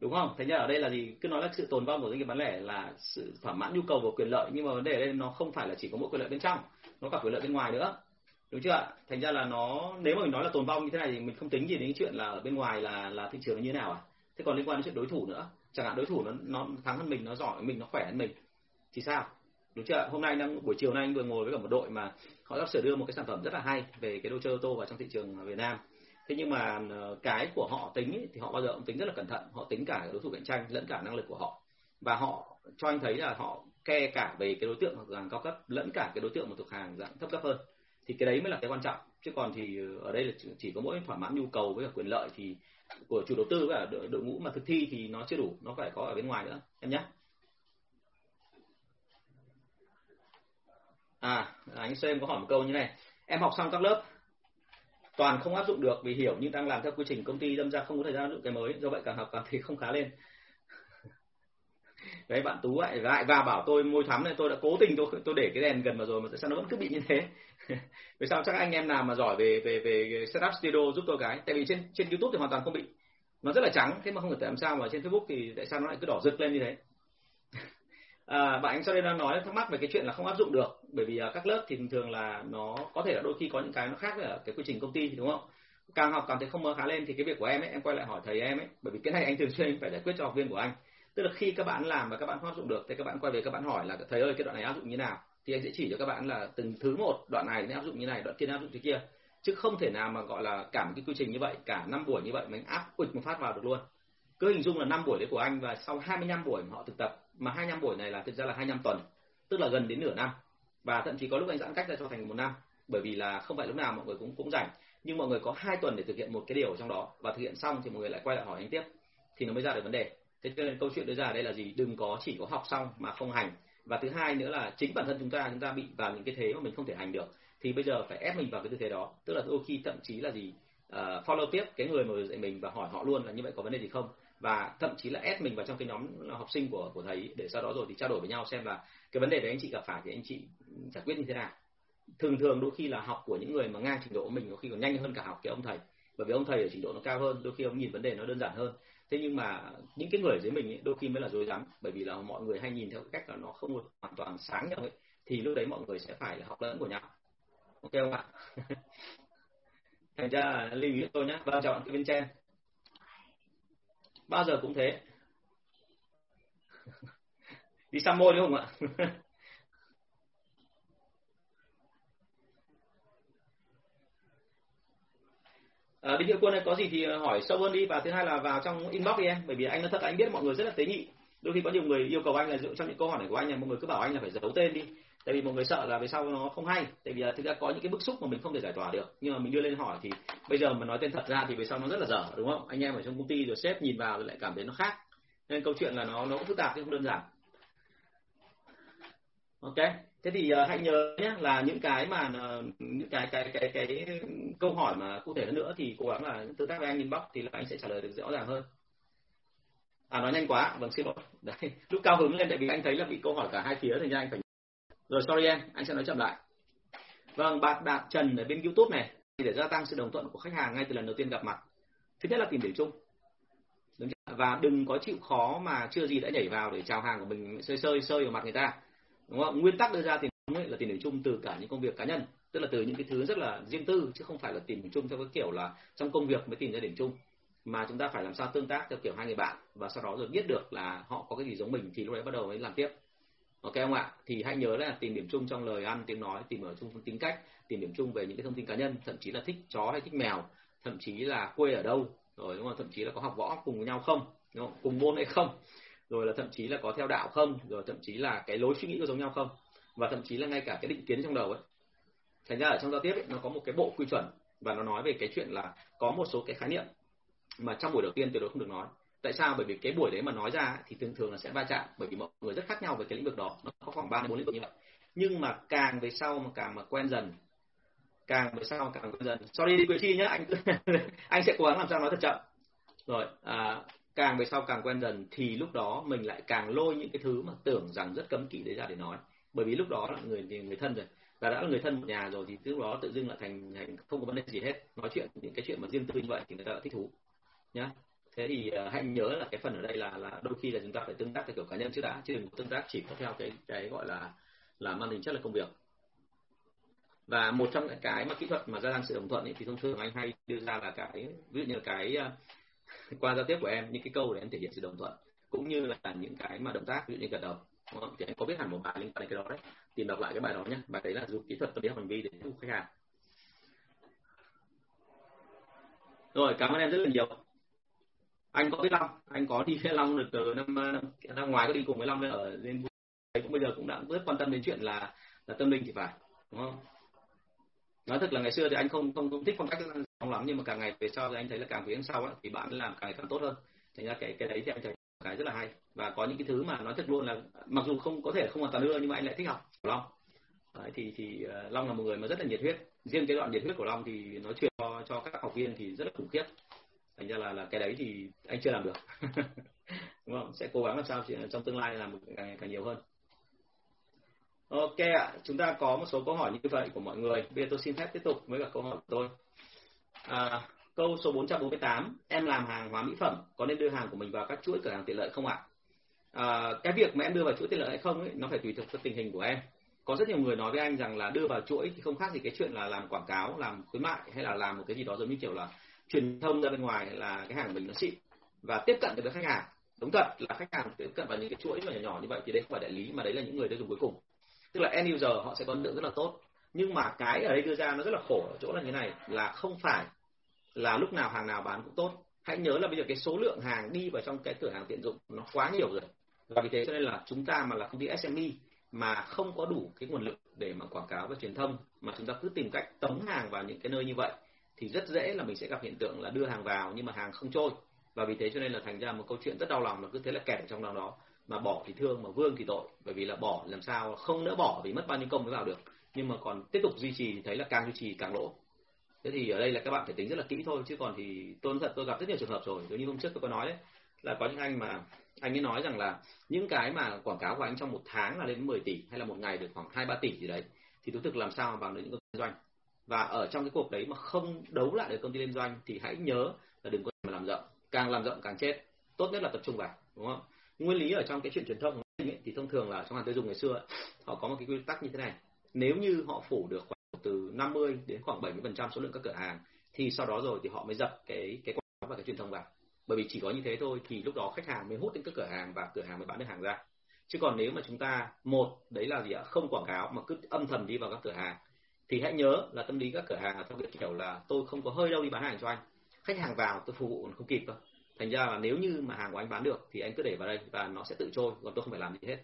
đúng không? Thế nhưng ở đây là gì? Cứ nói là sự tồn vong của doanh nghiệp bán lẻ là sự thỏa mãn nhu cầu và quyền lợi, nhưng mà vấn đề ở đây nó không phải là chỉ có mỗi quyền lợi bên trong, nó cả quyền lợi bên ngoài nữa. Đúng chưa ạ? Thành ra là nó, nếu mà mình nói là tồn vong như thế này thì mình không tính gì đến chuyện là ở bên ngoài là là thị trường nó như thế nào à. Thế còn liên quan đến chuyện đối thủ nữa. Chẳng hạn đối thủ nó nó thắng hơn mình, nó giỏi hơn mình, nó khỏe hơn mình, thì sao? Đúng chưa hôm nay đang, buổi chiều nay anh vừa ngồi với cả một đội mà họ sắp sửa đưa một cái sản phẩm rất là hay về cái đồ chơi ô tô vào trong thị trường Việt Nam thế nhưng mà ờ, cái của họ tính ấy, thì họ bao giờ cũng tính rất là cẩn thận. Họ tính cả đối thủ cạnh tranh lẫn cả năng lực của họ. Và họ cho anh thấy là họ ke cả về cái đối tượng thuộc hàng cao cấp lẫn cả cái đối tượng mà thuộc hàng dạng thấp cấp hơn. Thì cái đấy mới là cái quan trọng. Chứ còn thì ờ, ở đây là chỉ có mỗi thỏa mãn nhu cầu với cả quyền lợi thì của chủ đầu tư và đội, đội ngũ mà thực thi thì nó chưa đủ nó phải có ở bên ngoài nữa. Em nhé. À anh xem có hỏi một câu như này. Em học xong các lớp toàn không áp dụng được vì hiểu nhưng đang làm theo quy trình công ty, đâm ra không có thời gian áp dụng cái mới, do vậy càng học càng thấy không khá lên. (laughs) Đấy, bạn tú lại lại và bảo tôi môi thắm này, tôi đã cố tình tôi tôi để cái đèn gần vào rồi mà tại sao nó vẫn cứ bị như thế? (laughs) Vì sao chắc anh em nào mà giỏi về về về setup studio giúp tôi cái? Tại vì trên trên youtube thì hoàn toàn không bị. Nó rất là trắng, thế mà không hiểu tại làm sao mà trên facebook thì tại sao nó lại cứ đỏ rực lên như thế? À, bạn anh sau đây đang nói thắc mắc về cái chuyện là không áp dụng được bởi vì uh, các lớp thì thường thường là nó có thể là đôi khi có những cái nó khác với cái quy trình công ty đúng không? Càng học càng thấy không mơ khá lên thì cái việc của em ấy em quay lại hỏi thầy em ấy bởi vì cái này anh thường xuyên phải giải quyết cho học viên của anh. Tức là khi các bạn làm và các bạn không áp dụng được thì các bạn quay về các bạn hỏi là thầy ơi cái đoạn này áp dụng như nào? Thì anh sẽ chỉ cho các bạn là từng thứ một đoạn này nên áp dụng như này đoạn kia áp dụng thế kia. Chứ không thể nào mà gọi là cả một cái quy trình như vậy cả năm buổi như vậy mình áp ụt một phát vào được luôn cứ hình dung là năm buổi đấy của anh và sau 25 buổi mà họ thực tập mà 25 buổi này là thực ra là 25 tuần tức là gần đến nửa năm. Và thậm chí có lúc anh giãn cách ra cho thành một năm bởi vì là không phải lúc nào mọi người cũng cũng rảnh. Nhưng mọi người có hai tuần để thực hiện một cái điều ở trong đó và thực hiện xong thì mọi người lại quay lại hỏi anh tiếp. Thì nó mới ra được vấn đề. Thế cho nên câu chuyện đưa ra ở đây là gì? Đừng có chỉ có học xong mà không hành. Và thứ hai nữa là chính bản thân chúng ta chúng ta bị vào những cái thế mà mình không thể hành được thì bây giờ phải ép mình vào cái tư thế đó. Tức là đôi khi thậm chí là gì? Uh, follow tiếp cái người mà dạy mình và hỏi họ luôn là như vậy có vấn đề gì không? Và thậm chí là ép mình vào trong cái nhóm học sinh của của thầy để sau đó rồi thì trao đổi với nhau xem là cái vấn đề đấy anh chị gặp phải thì anh chị giải quyết như thế nào. Thường thường đôi khi là học của những người mà ngang trình độ của mình có khi còn nhanh hơn cả học cái ông thầy. Bởi vì ông thầy ở trình độ nó cao hơn đôi khi ông nhìn vấn đề nó đơn giản hơn. Thế nhưng mà những cái người dưới mình ấy, đôi khi mới là dối rắm bởi vì là mọi người hay nhìn theo cách là nó không hoàn toàn sáng nhau ấy thì lúc đấy mọi người sẽ phải học lẫn của nhau. Ok không ạ? (laughs) Thành ra lưu ý tôi nhé và vâng, chào cái bên trên bao giờ cũng thế. (laughs) Đi xăm môi đúng không ạ? À, (laughs) đinh hiệu quân này có gì thì ờ, hỏi sâu hơn đi. Và thứ hai là vào trong inbox đi em bởi vì anh nói thật anh biết mọi người rất là tế nhị. Đôi khi có nhiều người yêu cầu anh là dựa trong những câu hỏi này của anh là mọi người cứ bảo anh là phải giấu tên đi tại vì mọi người sợ là về sau nó không hay. Tại vì là thực ra có những cái bức xúc mà mình không thể giải tỏa được. Nhưng mà mình đưa lên hỏi thì bây giờ mà nói tên thật ra thì về sau nó rất là dở đúng không? Anh em ở trong công ty rồi sếp nhìn vào rồi lại cảm thấy nó khác. Nên câu chuyện là nó nó cũng phức tạp chứ không đơn giản. Ok. Thế thì uh, hãy nhớ nhé là những cái mà uh, những cái cái cái cái, cái câu hỏi mà cụ thể hơn nữa thì cố gắng là tương tác với anh inbox thì là anh sẽ trả lời được rõ ràng hơn. À nói nhanh quá. Vâng xin lỗi. Đấy. Lúc cao hứng lên tại vì anh thấy là bị câu hỏi cả hai phía thì ra anh phải rồi, sorry em, anh sẽ nói chậm lại. Vâng bạn đạt trần ở bên youtube này, để gia tăng sự đồng thuận của khách hàng ngay từ lần đầu tiên gặp mặt. Thứ nhất là tìm điểm chung. Và đừng có chịu khó mà chưa gì đã nhảy vào để chào hàng của mình, sơi sơi sơi vào mặt người ta. Đúng không? Nguyên tắc đưa ra tìm chung là tìm điểm chung từ cả những công việc cá nhân. Tức là từ những cái thứ rất là riêng tư, chứ không phải là tìm điểm chung theo cái kiểu là trong công việc mới tìm ra điểm chung. Mà chúng ta phải làm sao tương tác theo kiểu hai người bạn, và sau đó rồi biết được là họ có cái gì giống mình thì lúc đấy bắt đầu mới làm tiếp ok không ạ? Thì hãy nhớ là tìm điểm chung trong lời ăn tiếng nói tìm ở chung tính cách tìm điểm chung về những cái thông tin cá nhân thậm chí là thích chó hay thích mèo thậm chí là quê ở đâu rồi đúng không? Thậm chí là có học võ cùng với nhau không? Đúng không? cùng môn hay không? Rồi là thậm chí là có theo đạo không? Rồi thậm chí là cái lối suy nghĩ có giống nhau không? Và thậm chí là ngay cả cái định kiến trong đầu ấy. Thành ra ở trong giao tiếp ấy, nó có một cái bộ quy chuẩn và nó nói về cái chuyện là có một số cái khái niệm mà trong buổi đầu tiên tuyệt đối không được nói tại sao? Bởi vì cái buổi đấy mà nói ra thì thường thường là sẽ va chạm bởi vì mọi người rất khác nhau về cái lĩnh vực đó nó có khoảng ba đến bốn lĩnh vực như vậy. Nhưng mà càng về sau mà càng mà quen dần càng về sau càng quen dần. Sorry quý chi nhé anh (laughs) anh sẽ cố gắng làm sao nói thật chậm. Rồi à, càng về sau càng quen dần thì lúc đó mình lại càng lôi những cái thứ mà tưởng rằng rất cấm kỵ đấy ra để nói. Bởi vì lúc đó là người người thân rồi. Và đã là người thân một nhà rồi thì lúc đó tự dưng lại thành, thành không có vấn đề gì hết. Nói chuyện những cái chuyện mà riêng tư như vậy thì người ta đã thích thú nhá thế thì uh, hãy nhớ là cái phần ở đây là là đôi khi là chúng ta phải tương tác theo kiểu cá nhân trước đã chứ đừng tương tác chỉ có theo cái cái gọi là là mang tính chất là công việc. Và một trong những cái mà kỹ thuật mà gia tăng sự đồng thuận ấy, thì thông thường anh hay đưa ra là cái ví dụ như là cái uh, (laughs) qua giao tiếp của em những cái câu để em thể hiện sự đồng thuận cũng như là những cái mà động tác ví dụ như gật đầu. Đúng không? thì anh có biết hẳn một bài liên quan đến cái đó đấy. Tìm đọc lại cái bài đó nhé bài đấy là dùng kỹ thuật tâm lý học hành vi để thu khách hàng. Rồi cảm ơn em rất là nhiều anh có biết long? Anh có đi với long được từ năm ờ, năm ngoài có đi cùng với long ở lên cũng bây giờ cũng đã rất quan tâm đến chuyện là là tâm linh thì phải đúng không? Nói thật là ngày xưa thì anh không không, không thích phong cách long lắm nhưng mà càng ngày về sau thì anh thấy là càng về sau ấy, thì bạn làm càng ngày càng tốt hơn. Thành ra cái cái đấy thì anh thấy cái rất là hay. Và có những cái thứ mà nói thật luôn là mặc dù không có thể không hoàn toàn đưa nhưng mà anh lại thích học long. Đấy, thì thì ờ, long là một người mà rất là nhiệt huyết. Riêng cái đoạn nhiệt huyết của long thì nói chuyện cho cho các học viên thì rất là khủng khiếp thành ra là là cái đấy thì anh chưa làm được. (laughs) Đúng không? Sẽ cố gắng làm sao trong tương lai làm càng, càng nhiều hơn. Ok ạ chúng ta có một số câu hỏi như vậy của mọi người. Bây giờ tôi xin phép tiếp tục với cả câu hỏi của tôi. À, câu số 448 em làm hàng hóa mỹ phẩm có nên đưa hàng của mình vào các chuỗi cửa hàng tiện lợi không ạ? À, cái việc mà em đưa vào chuỗi tiện lợi hay không ấy, nó phải tùy thuộc vào tình hình của em. Có rất nhiều người nói với anh rằng là đưa vào chuỗi thì không khác gì cái chuyện là làm quảng cáo làm khuyến mại hay là làm một cái gì đó giống như kiểu là truyền thông ra bên ngoài là cái hàng mình nó xịn và tiếp cận được với khách hàng. Đúng thật là khách hàng tiếp cận vào những cái chuỗi nhỏ nhỏ như vậy thì đấy không phải đại lý mà đấy là những người tiêu dùng cuối cùng. Tức là end user họ sẽ có lượng rất là tốt. Nhưng mà cái ở đây đưa ra nó rất là khổ ở chỗ là như này, là không phải là lúc nào hàng nào bán cũng tốt. Hãy nhớ là bây giờ cái số lượng hàng đi vào trong cái cửa hàng tiện dụng nó quá nhiều rồi. Và vì thế cho nên là chúng ta mà là công ty SME mà không có đủ cái nguồn lực để mà quảng cáo và truyền thông, mà chúng ta cứ tìm cách tống hàng vào những cái nơi như vậy thì rất dễ là mình sẽ gặp hiện tượng là đưa hàng vào nhưng mà hàng không trôi. Và vì thế cho nên là thành ra một câu chuyện rất đau lòng là cứ thế là kẹt ở trong lòng đó. Mà bỏ thì thương, mà vương thì tội. Bởi vì là bỏ làm sao không nỡ bỏ vì mất bao nhiêu công mới vào được. Nhưng mà còn tiếp tục duy trì thì thấy là càng duy trì càng lỗ. Thế thì ở đây là các bạn phải tính rất là kỹ thôi, chứ còn thì tôi nói thật, tôi gặp rất nhiều trường hợp rồi. Giống như hôm trước tôi có nói đấy, là có những anh mà anh ấy nói rằng là những cái mà quảng cáo của anh trong một tháng là lên 10 tỷ hay là một ngày được khoảng hai ba tỷ gì đấy, thì tôi thực làm sao mà vào được những công ty doanh và ở trong cái cuộc đấy mà không đấu lại được công ty liên doanh thì hãy nhớ là đừng có mà làm rộng càng làm rộng càng chết. Tốt nhất là tập trung vào đúng không? Nguyên lý ở trong cái chuyện truyền thông ấy, thì thông thường là trong hàng tiêu dùng ngày xưa họ có một cái quy tắc như thế này. Nếu như họ phủ được khoảng từ 50 đến khoảng 70 phần trăm số lượng các cửa hàng thì sau đó rồi thì họ mới dập cái cái quảng cáo và cái truyền thông vào. Bởi vì chỉ có như thế thôi thì lúc đó khách hàng mới hút đến các cửa hàng và cửa hàng mới bán được hàng ra. Chứ còn nếu mà chúng ta một đấy là gì ạ? Không quảng cáo mà cứ âm thầm đi vào các cửa hàng thì hãy nhớ là tâm lý các cửa hàng là theo kiểu là tôi không có hơi đâu đi bán hàng cho anh. Khách hàng vào tôi phục vụ còn không kịp cơ. Thành ra là nếu như mà hàng của anh bán được thì anh cứ để vào đây và nó sẽ tự trôi, còn tôi không phải làm gì hết.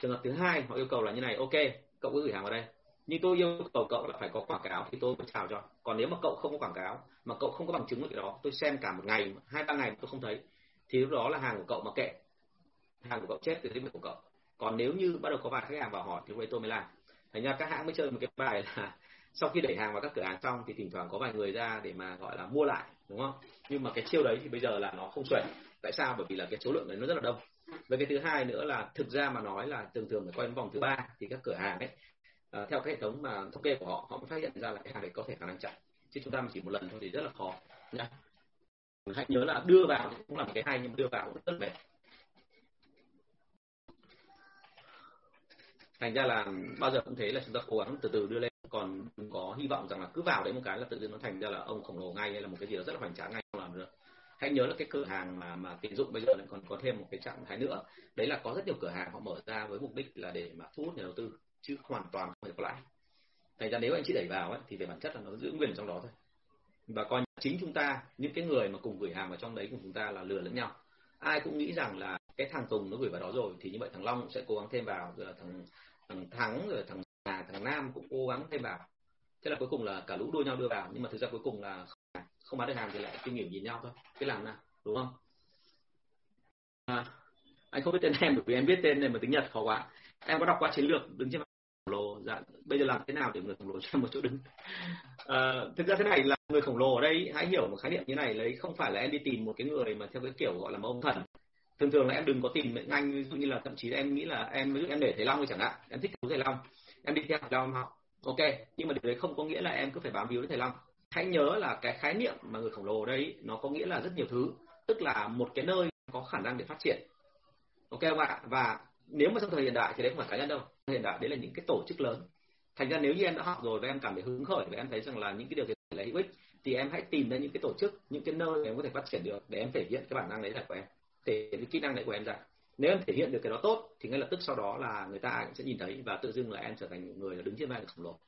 Trường hợp thứ hai, họ yêu cầu là như này, ok, cậu cứ gửi hàng vào đây. Nhưng tôi yêu cầu cậu là phải có quảng cáo thì tôi mới chào cho. Còn nếu mà cậu không có quảng cáo, mà cậu không có bằng chứng cái đó, tôi xem cả một ngày, hai ba ngày mà tôi không thấy, thì lúc đó là hàng của cậu mà kệ. Hàng của cậu chết từ tính của cậu. Còn nếu như bắt đầu có vài khách hàng vào hỏi thì lúc đấy tôi mới làm thành ra các hãng mới chơi một cái bài là (laughs) sau khi đẩy hàng vào các cửa hàng xong thì thỉnh thoảng có vài người ra để mà gọi là mua lại đúng không? Nhưng mà cái chiêu đấy thì bây giờ là nó không xuể tại sao? Bởi vì là cái số lượng đấy nó rất là đông. Với cái thứ hai nữa là thực ra mà nói là thường thường phải quay đến vòng thứ ba thì các cửa hàng ấy uh, theo cái hệ thống mà thống kê của họ họ mới phát hiện ra là cái hàng đấy có thể khả năng chạy. Chứ chúng ta mà chỉ một lần thôi thì rất là khó nhá hãy nhớ là đưa vào cũng là một cái hay nhưng mà đưa vào cũng rất mệt. Thành ra là bao giờ cũng thế là chúng ta cố gắng từ từ đưa lên. Còn đừng có hy vọng rằng là cứ vào đấy một cái là tự nhiên nó thành ra là ông khổng lồ ngay hay là một cái gì đó rất là hoành tráng ngay không làm được. Hãy nhớ là cái cửa hàng mà mà tín dụng bây giờ lại còn có thêm một cái trạng thái nữa. Đấy là có rất nhiều cửa hàng họ mở ra với mục đích là để mà thu hút nhà đầu tư chứ hoàn toàn không phải có lãi. Thành ra nếu anh chị đẩy vào ấy, thì về bản chất là nó giữ nguyên trong đó thôi. Và coi chính chúng ta những cái người mà cùng gửi hàng vào trong đấy cùng chúng ta là lừa lẫn nhau. Ai cũng nghĩ rằng là cái thằng Tùng nó gửi vào đó rồi thì như vậy thằng Long cũng sẽ cố gắng thêm vào rồi là thằng thằng Thắng rồi thằng Hà thằng Nam cũng cố gắng thêm vào. Thế là cuối cùng là cả lũ đua nhau đưa vào nhưng mà thực ra cuối cùng là không bán được hàng thì lại kinh hiểu nhìn nhau thôi cái làm nào đúng không? À, anh không biết tên em bởi vì em biết tên này mà tiếng Nhật khó quá. Em có đọc qua chiến lược đứng trên khổng lồ dạ bây giờ làm thế nào để người khổng lồ cho một chỗ đứng? À, thực ra thế này là người khổng lồ ở đây hãy hiểu một khái niệm như này lấy không phải là em đi tìm một cái người mà theo cái kiểu gọi là ông thần thường thường là em đừng có tìm mệnh anh ví dụ như là thậm chí là em nghĩ là em, ví dụ em để thầy long thì chẳng hạn, em thích thầy long, em đi theo thầy long học ok. Nhưng mà điều đấy không có nghĩa là em cứ phải bám víu đến thầy long. Hãy nhớ là cái khái niệm mà người khổng lồ đấy đây, nó có nghĩa là rất nhiều thứ. Tức là một cái nơi có khả năng để phát triển. Ok không ạ? Và nếu mà trong thời hiện đại thì đấy không phải cá nhân đâu. Hiện đại đấy là những cái tổ chức lớn. Thành ra nếu như em đã học rồi và em cảm thấy hứng khởi và em thấy rằng là những cái điều này là hữu ích, thì em hãy tìm ra những cái tổ chức, những cái nơi mà em có thể phát triển được để em thể hiện cái bản năng đấy là của em thể hiện cái kỹ năng đấy của em ra. Nếu em thể hiện được cái đó tốt, thì ngay lập tức sau đó là người ta sẽ nhìn thấy và tự dưng là em trở thành người là đứng trên vai khổng lồ.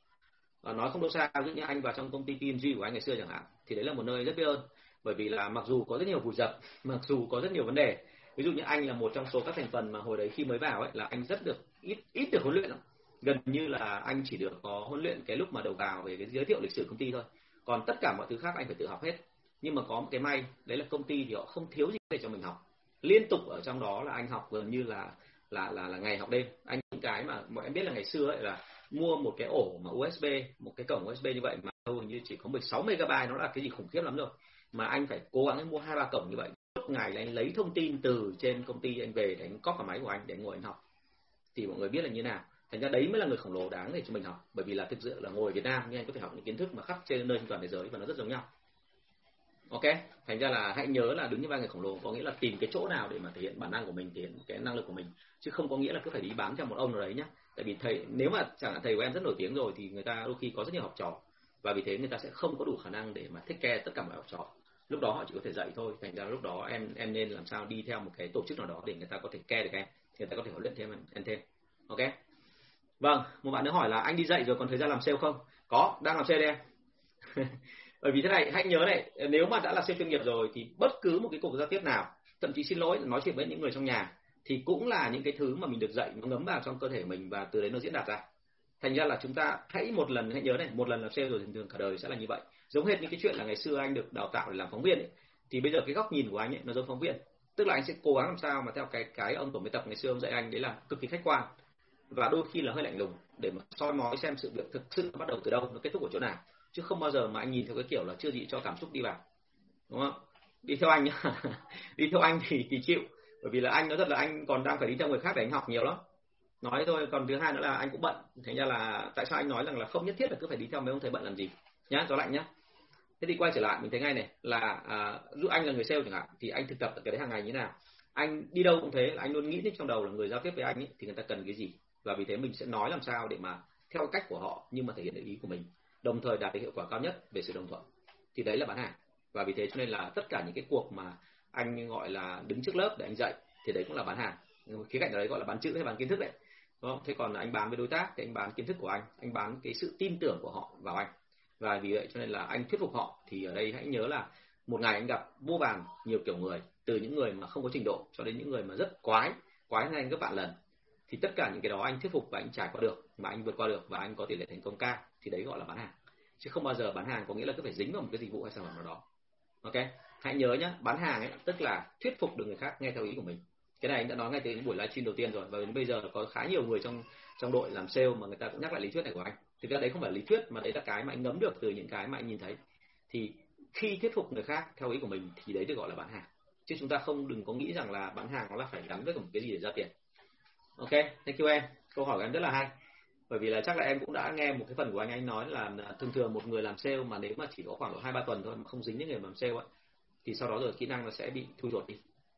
Và nói không đâu xa, ví dụ như anh vào trong công ty PNG của anh ngày xưa chẳng hạn, thì đấy là một nơi rất biết ơn. Bởi vì là mặc dù có rất nhiều vụ dập, (laughs) mặc dù có rất nhiều vấn đề, ví dụ như anh là một trong số các thành phần mà hồi đấy khi mới vào ấy, là anh rất được, ít ít được huấn luyện lắm. Gần như là anh chỉ được có huấn luyện cái lúc mà đầu vào về cái giới thiệu lịch sử công ty thôi. Còn tất cả mọi thứ khác anh phải tự học hết. Nhưng mà có một cái may, đấy là công ty thì họ không thiếu gì để cho mình học liên tục ở trong đó là anh học gần như là là là là ngày học đêm. Anh những cái mà mọi em biết là ngày xưa ấy là mua một cái ổ mà USB một cái cổng USB như vậy mà hầu như chỉ có 16 MB nó là cái gì khủng khiếp lắm rồi mà anh phải cố gắng mua hai ba cổng như vậy. Suốt ngày là anh lấy thông tin từ trên công ty anh về để anh cóp vào máy của anh để ngồi anh học. Thì mọi người biết là như nào. Thành ra đấy mới là người khổng lồ đáng để cho mình học. Bởi vì là thực sự là ngồi Việt Nam nhưng anh có thể học những kiến thức mà khắp trên nơi trên toàn thế giới và nó rất giống nhau ok, thành ra là hãy nhớ là đứng như vai người khổng lồ, có nghĩa là tìm cái chỗ nào để mà thể hiện bản năng của mình, thể hiện cái năng lực của mình. Chứ không có nghĩa là cứ phải đi bám theo một ông nào đấy nhá. Tại vì thầy, nếu mà chẳng hạn thầy của em rất nổi tiếng rồi thì người ta đôi khi có rất nhiều học trò. Và vì thế người ta sẽ không có đủ khả năng để mà thích care tất cả mọi học trò. Lúc đó họ chỉ có thể dạy thôi. Thành ra lúc đó em em nên làm sao đi theo một cái tổ chức nào đó để người ta có thể care được em người ta có thể huấn luyện thêm em thêm. Ok? Vâng một bạn nữa hỏi là anh đi dạy rồi còn thời gian làm sale không? Có, đang làm sale đây em. (laughs) bởi vì thế này hãy nhớ này nếu mà đã là siêu chuyên nghiệp rồi thì bất cứ một cái cuộc giao tiếp nào thậm chí xin lỗi nói chuyện với những người trong nhà thì cũng là những cái thứ mà mình được dạy nó ngấm vào trong cơ thể mình và từ đấy nó diễn đạt ra. Thành ra là chúng ta hãy một lần hãy nhớ này một lần làm sale rồi thì thường cả đời sẽ là như vậy. Giống hệt như cái chuyện là ngày xưa anh được đào tạo để làm phóng viên ấy, thì bây giờ cái góc nhìn của anh ấy nó giống phóng viên. Tức là anh sẽ cố gắng làm sao mà theo cái cái ông tổng biên tập ngày xưa ông dạy anh đấy là cực kỳ khách quan và đôi khi là hơi lạnh lùng để mà soi mói xem sự việc thực sự bắt đầu từ đâu nó kết thúc ở chỗ nào chứ không bao giờ mà anh nhìn theo cái kiểu là chưa gì cho cảm xúc đi vào. Đúng không? Đi theo anh (laughs) đi theo anh thì thì chịu. Bởi vì là anh nói thật là anh còn đang phải đi theo người khác để anh học nhiều lắm. Nói thôi còn thứ hai nữa là anh cũng bận. Thế ra là tại sao anh nói rằng là không nhất thiết là cứ phải đi theo mấy ông thầy bận làm gì? Nhá gió lạnh nhá. Thế thì quay trở lại mình thấy ngay này là à, giúp anh là người sale chẳng hạn thì anh thực tập cái đấy hàng ngày như thế nào? Anh đi đâu cũng thế là anh luôn nghĩ đến trong đầu là người giao tiếp với anh ấy, thì người ta cần cái gì? Và vì thế mình sẽ nói làm sao để mà theo cách của họ nhưng mà thể hiện được ý của mình đồng thời đạt được hiệu quả cao nhất về sự đồng thuận. Thì đấy là bán hàng. Và vì thế cho nên là tất cả những cái cuộc mà anh gọi là đứng trước lớp để anh dạy thì đấy cũng là bán hàng. Khía cạnh đấy gọi là bán chữ hay bán kiến thức đấy không? thế còn anh bán với đối tác thì anh bán kiến thức của anh anh bán cái sự tin tưởng của họ vào anh. Và vì vậy cho nên là anh thuyết phục họ thì ở đây hãy nhớ là một ngày anh gặp vô vàn nhiều kiểu người, từ những người mà không có trình độ cho đến những người mà rất quái quái hơn anh gấp vạn lần, thì tất cả những cái đó anh thuyết phục và anh trải qua được, mà anh vượt qua được và anh có tỷ lệ thành công cao thì đấy gọi là bán hàng. Chứ không bao giờ bán hàng có nghĩa là cứ phải dính vào một cái dịch vụ hay sản phẩm nào đó. Ok? Hãy nhớ nhé bán hàng ấy, tức là thuyết phục được người khác nghe theo ý của mình. Cái này anh đã nói ngay từ những buổi livestream đầu tiên rồi, và đến bây giờ có khá nhiều người trong trong đội làm sale mà người ta cũng nhắc lại lý thuyết này của anh. Thực ra đấy không phải lý thuyết, mà đấy là cái mà anh ngấm được từ những cái mà anh nhìn thấy. Thì khi thuyết phục người khác theo ý của mình thì đấy được gọi là bán hàng. Chứ chúng ta không đừng có nghĩ rằng là bán hàng nó là phải gắn với một cái gì để ra tiền. Ok? Thank you em. Câu hỏi của em rất là hay bởi vì là chắc là em cũng đã nghe một cái phần của anh anh nói là thường thường một người làm sale mà nếu mà chỉ có khoảng độ hai ba tuần thôi mà không dính những người làm sale ấy thì sau đó rồi kỹ năng nó sẽ bị thui ruột đi.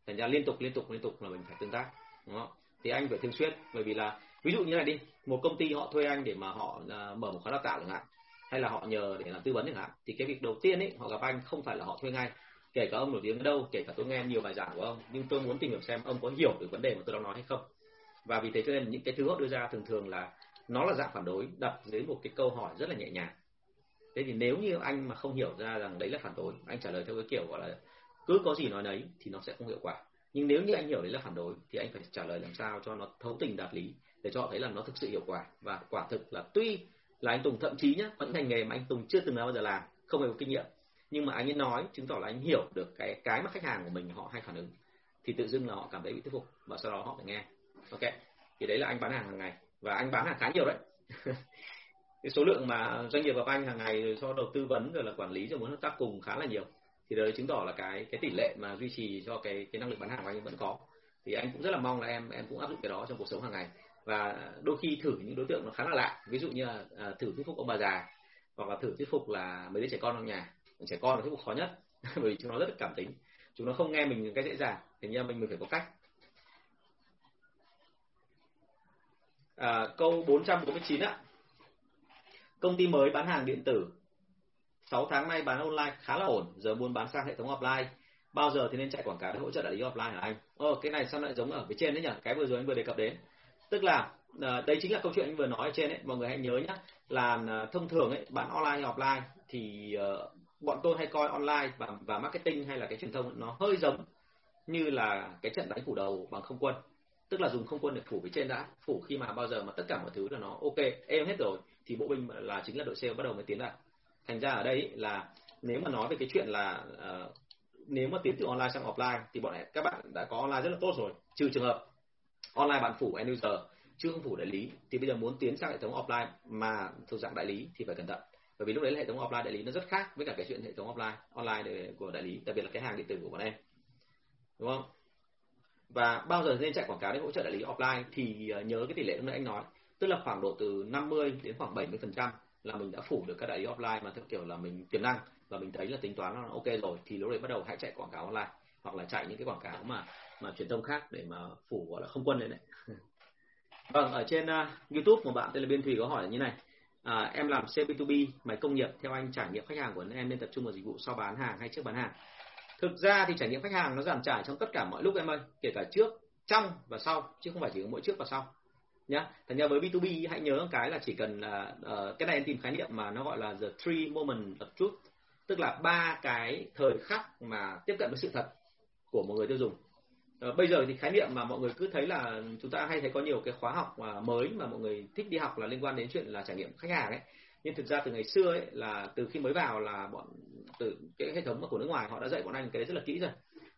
Thành ra liên tục liên tục liên tục là mình phải tương tác, đúng không? Thì anh phải thường xuyên, bởi vì là ví dụ như này đi, một công ty họ thuê anh để mà họ à, mở một khóa đào tạo chẳng hạn, hay là họ nhờ để làm tư vấn chẳng hạn, thì cái việc đầu tiên ấy, họ gặp anh không phải là họ thuê ngay, kể cả ông nổi tiếng ở đâu, kể cả tôi nghe nhiều bài giảng của ông, nhưng tôi muốn tìm hiểu xem ông có hiểu được vấn đề mà tôi đang nói hay không. Và vì thế cho nên những cái thứ họ đưa ra thường thường là nó là dạng phản đối, đặt dưới một cái câu hỏi rất là nhẹ nhàng. Thế thì nếu như anh mà không hiểu ra rằng đấy là phản đối, anh trả lời theo cái kiểu gọi là cứ có gì nói đấy thì nó sẽ không hiệu quả. Nhưng nếu như anh hiểu đấy là phản đối thì anh phải trả lời làm sao cho nó thấu tình đạt lý để cho họ thấy là nó thực sự hiệu quả. Và quả thực là tuy là anh Tùng thậm chí nhá, vẫn ngành nghề mà anh Tùng chưa từng bao giờ làm, không hề có kinh nghiệm. Nhưng mà anh ấy nói, chứng tỏ là anh hiểu được cái cái mà khách hàng của mình họ hay phản ứng. Thì tự dưng là họ cảm thấy bị thuyết phục và sau đó họ phải nghe. Ok, thì đấy là anh bán hàng hàng ngày và anh bán hàng khá nhiều đấy. (laughs) Cái số lượng mà doanh nghiệp gặp anh hàng ngày rồi cho đầu tư vấn rồi là quản lý rồi muốn hợp tác cùng khá là nhiều. Thì đấy chứng tỏ là cái cái tỷ lệ mà duy trì cho cái cái năng lực bán hàng của anh vẫn có. Thì anh cũng rất là mong là em em cũng áp dụng cái đó trong cuộc sống hàng ngày. Và đôi khi thử những đối tượng nó khá là lạ. Ví dụ như là à, thử thuyết phục ông bà già hoặc là thử thuyết phục là mấy đứa trẻ con trong nhà. Trẻ con là thuyết phục khó nhất (laughs) bởi vì chúng nó rất là cảm tính. Chúng nó không nghe mình cách dễ dàng. Thì nha mình mình phải có cách à, câu 449 ạ. Công ty mới bán hàng điện tử. 6 tháng nay bán online khá là ổn giờ muốn bán sang hệ thống offline. Bao giờ thì nên chạy quảng cáo để hỗ trợ đại lý offline hả anh? Ờ cái này sao lại giống ở phía trên đấy nhỉ? Cái vừa rồi anh vừa đề cập đến. Tức là à, đây chính là câu chuyện anh vừa nói ở trên ấy. Mọi người hãy nhớ nhé là à, thông thường ấy bán online hay offline thì uh, bọn tôi hay coi online và và marketing hay là cái truyền thông nó hơi giống như là cái trận đánh phủ đầu bằng không quân tức là dùng không quân để phủ phía trên đã phủ khi mà bao giờ mà tất cả mọi thứ là nó ok êm hết rồi thì bộ binh là chính là đội sale bắt đầu mới tiến lại. Thành ra ở đây là nếu mà nói về cái chuyện là uh, nếu mà tiến từ online sang offline thì bọn này các bạn đã có online rất là tốt rồi trừ trường hợp online bạn phủ end user chưa không phủ đại lý thì bây giờ muốn tiến sang hệ thống offline mà thuộc dạng đại lý thì phải cẩn thận. Bởi vì lúc đấy là hệ thống offline đại lý nó rất khác với cả cái chuyện hệ thống offline online của đại lý đặc biệt là cái hàng điện tử của bọn em. Đúng không? Và bao giờ nên chạy quảng cáo để hỗ trợ đại lý offline thì ờ, nhớ cái tỷ lệ lúc nãy anh nói. Tức là khoảng độ từ 50 đến khoảng 70 phần trăm là mình đã phủ được các đại lý offline mà theo kiểu là mình tiềm năng và mình thấy là tính toán nó ok rồi thì lúc đấy bắt đầu hãy chạy quảng cáo online hoặc là chạy những cái quảng cáo mà mà truyền thông khác để mà phủ gọi là không quân đấy. Này (laughs) vâng ở trên uh, YouTube một bạn tên là Biên Thùy có hỏi như này. À, em làm C2B máy công nghiệp theo anh trải nghiệm khách hàng của em nên tập trung vào dịch vụ sau bán hàng hay trước bán hàng? Thực ra thì trải nghiệm khách hàng nó giảm trải trong tất cả mọi lúc em ơi kể cả trước trong và sau chứ không phải chỉ có mỗi trước và sau nhá. Thành ra với B2B hãy nhớ cái là chỉ cần là uh, cái này em tìm khái niệm mà nó gọi là the three moment of truth tức là ba cái thời khắc mà tiếp cận với sự thật của một người tiêu dùng. Uh, bây giờ thì khái niệm mà mọi người cứ thấy là chúng ta hay thấy có nhiều cái khóa học mà mới mà mọi người thích đi học là liên quan đến chuyện là trải nghiệm khách hàng ấy. Nhưng thực ra từ ngày xưa ấy là từ khi mới vào là bọn từ cái hệ thống của nước ngoài, họ đã dạy bọn anh cái đấy rất là kỹ rồi.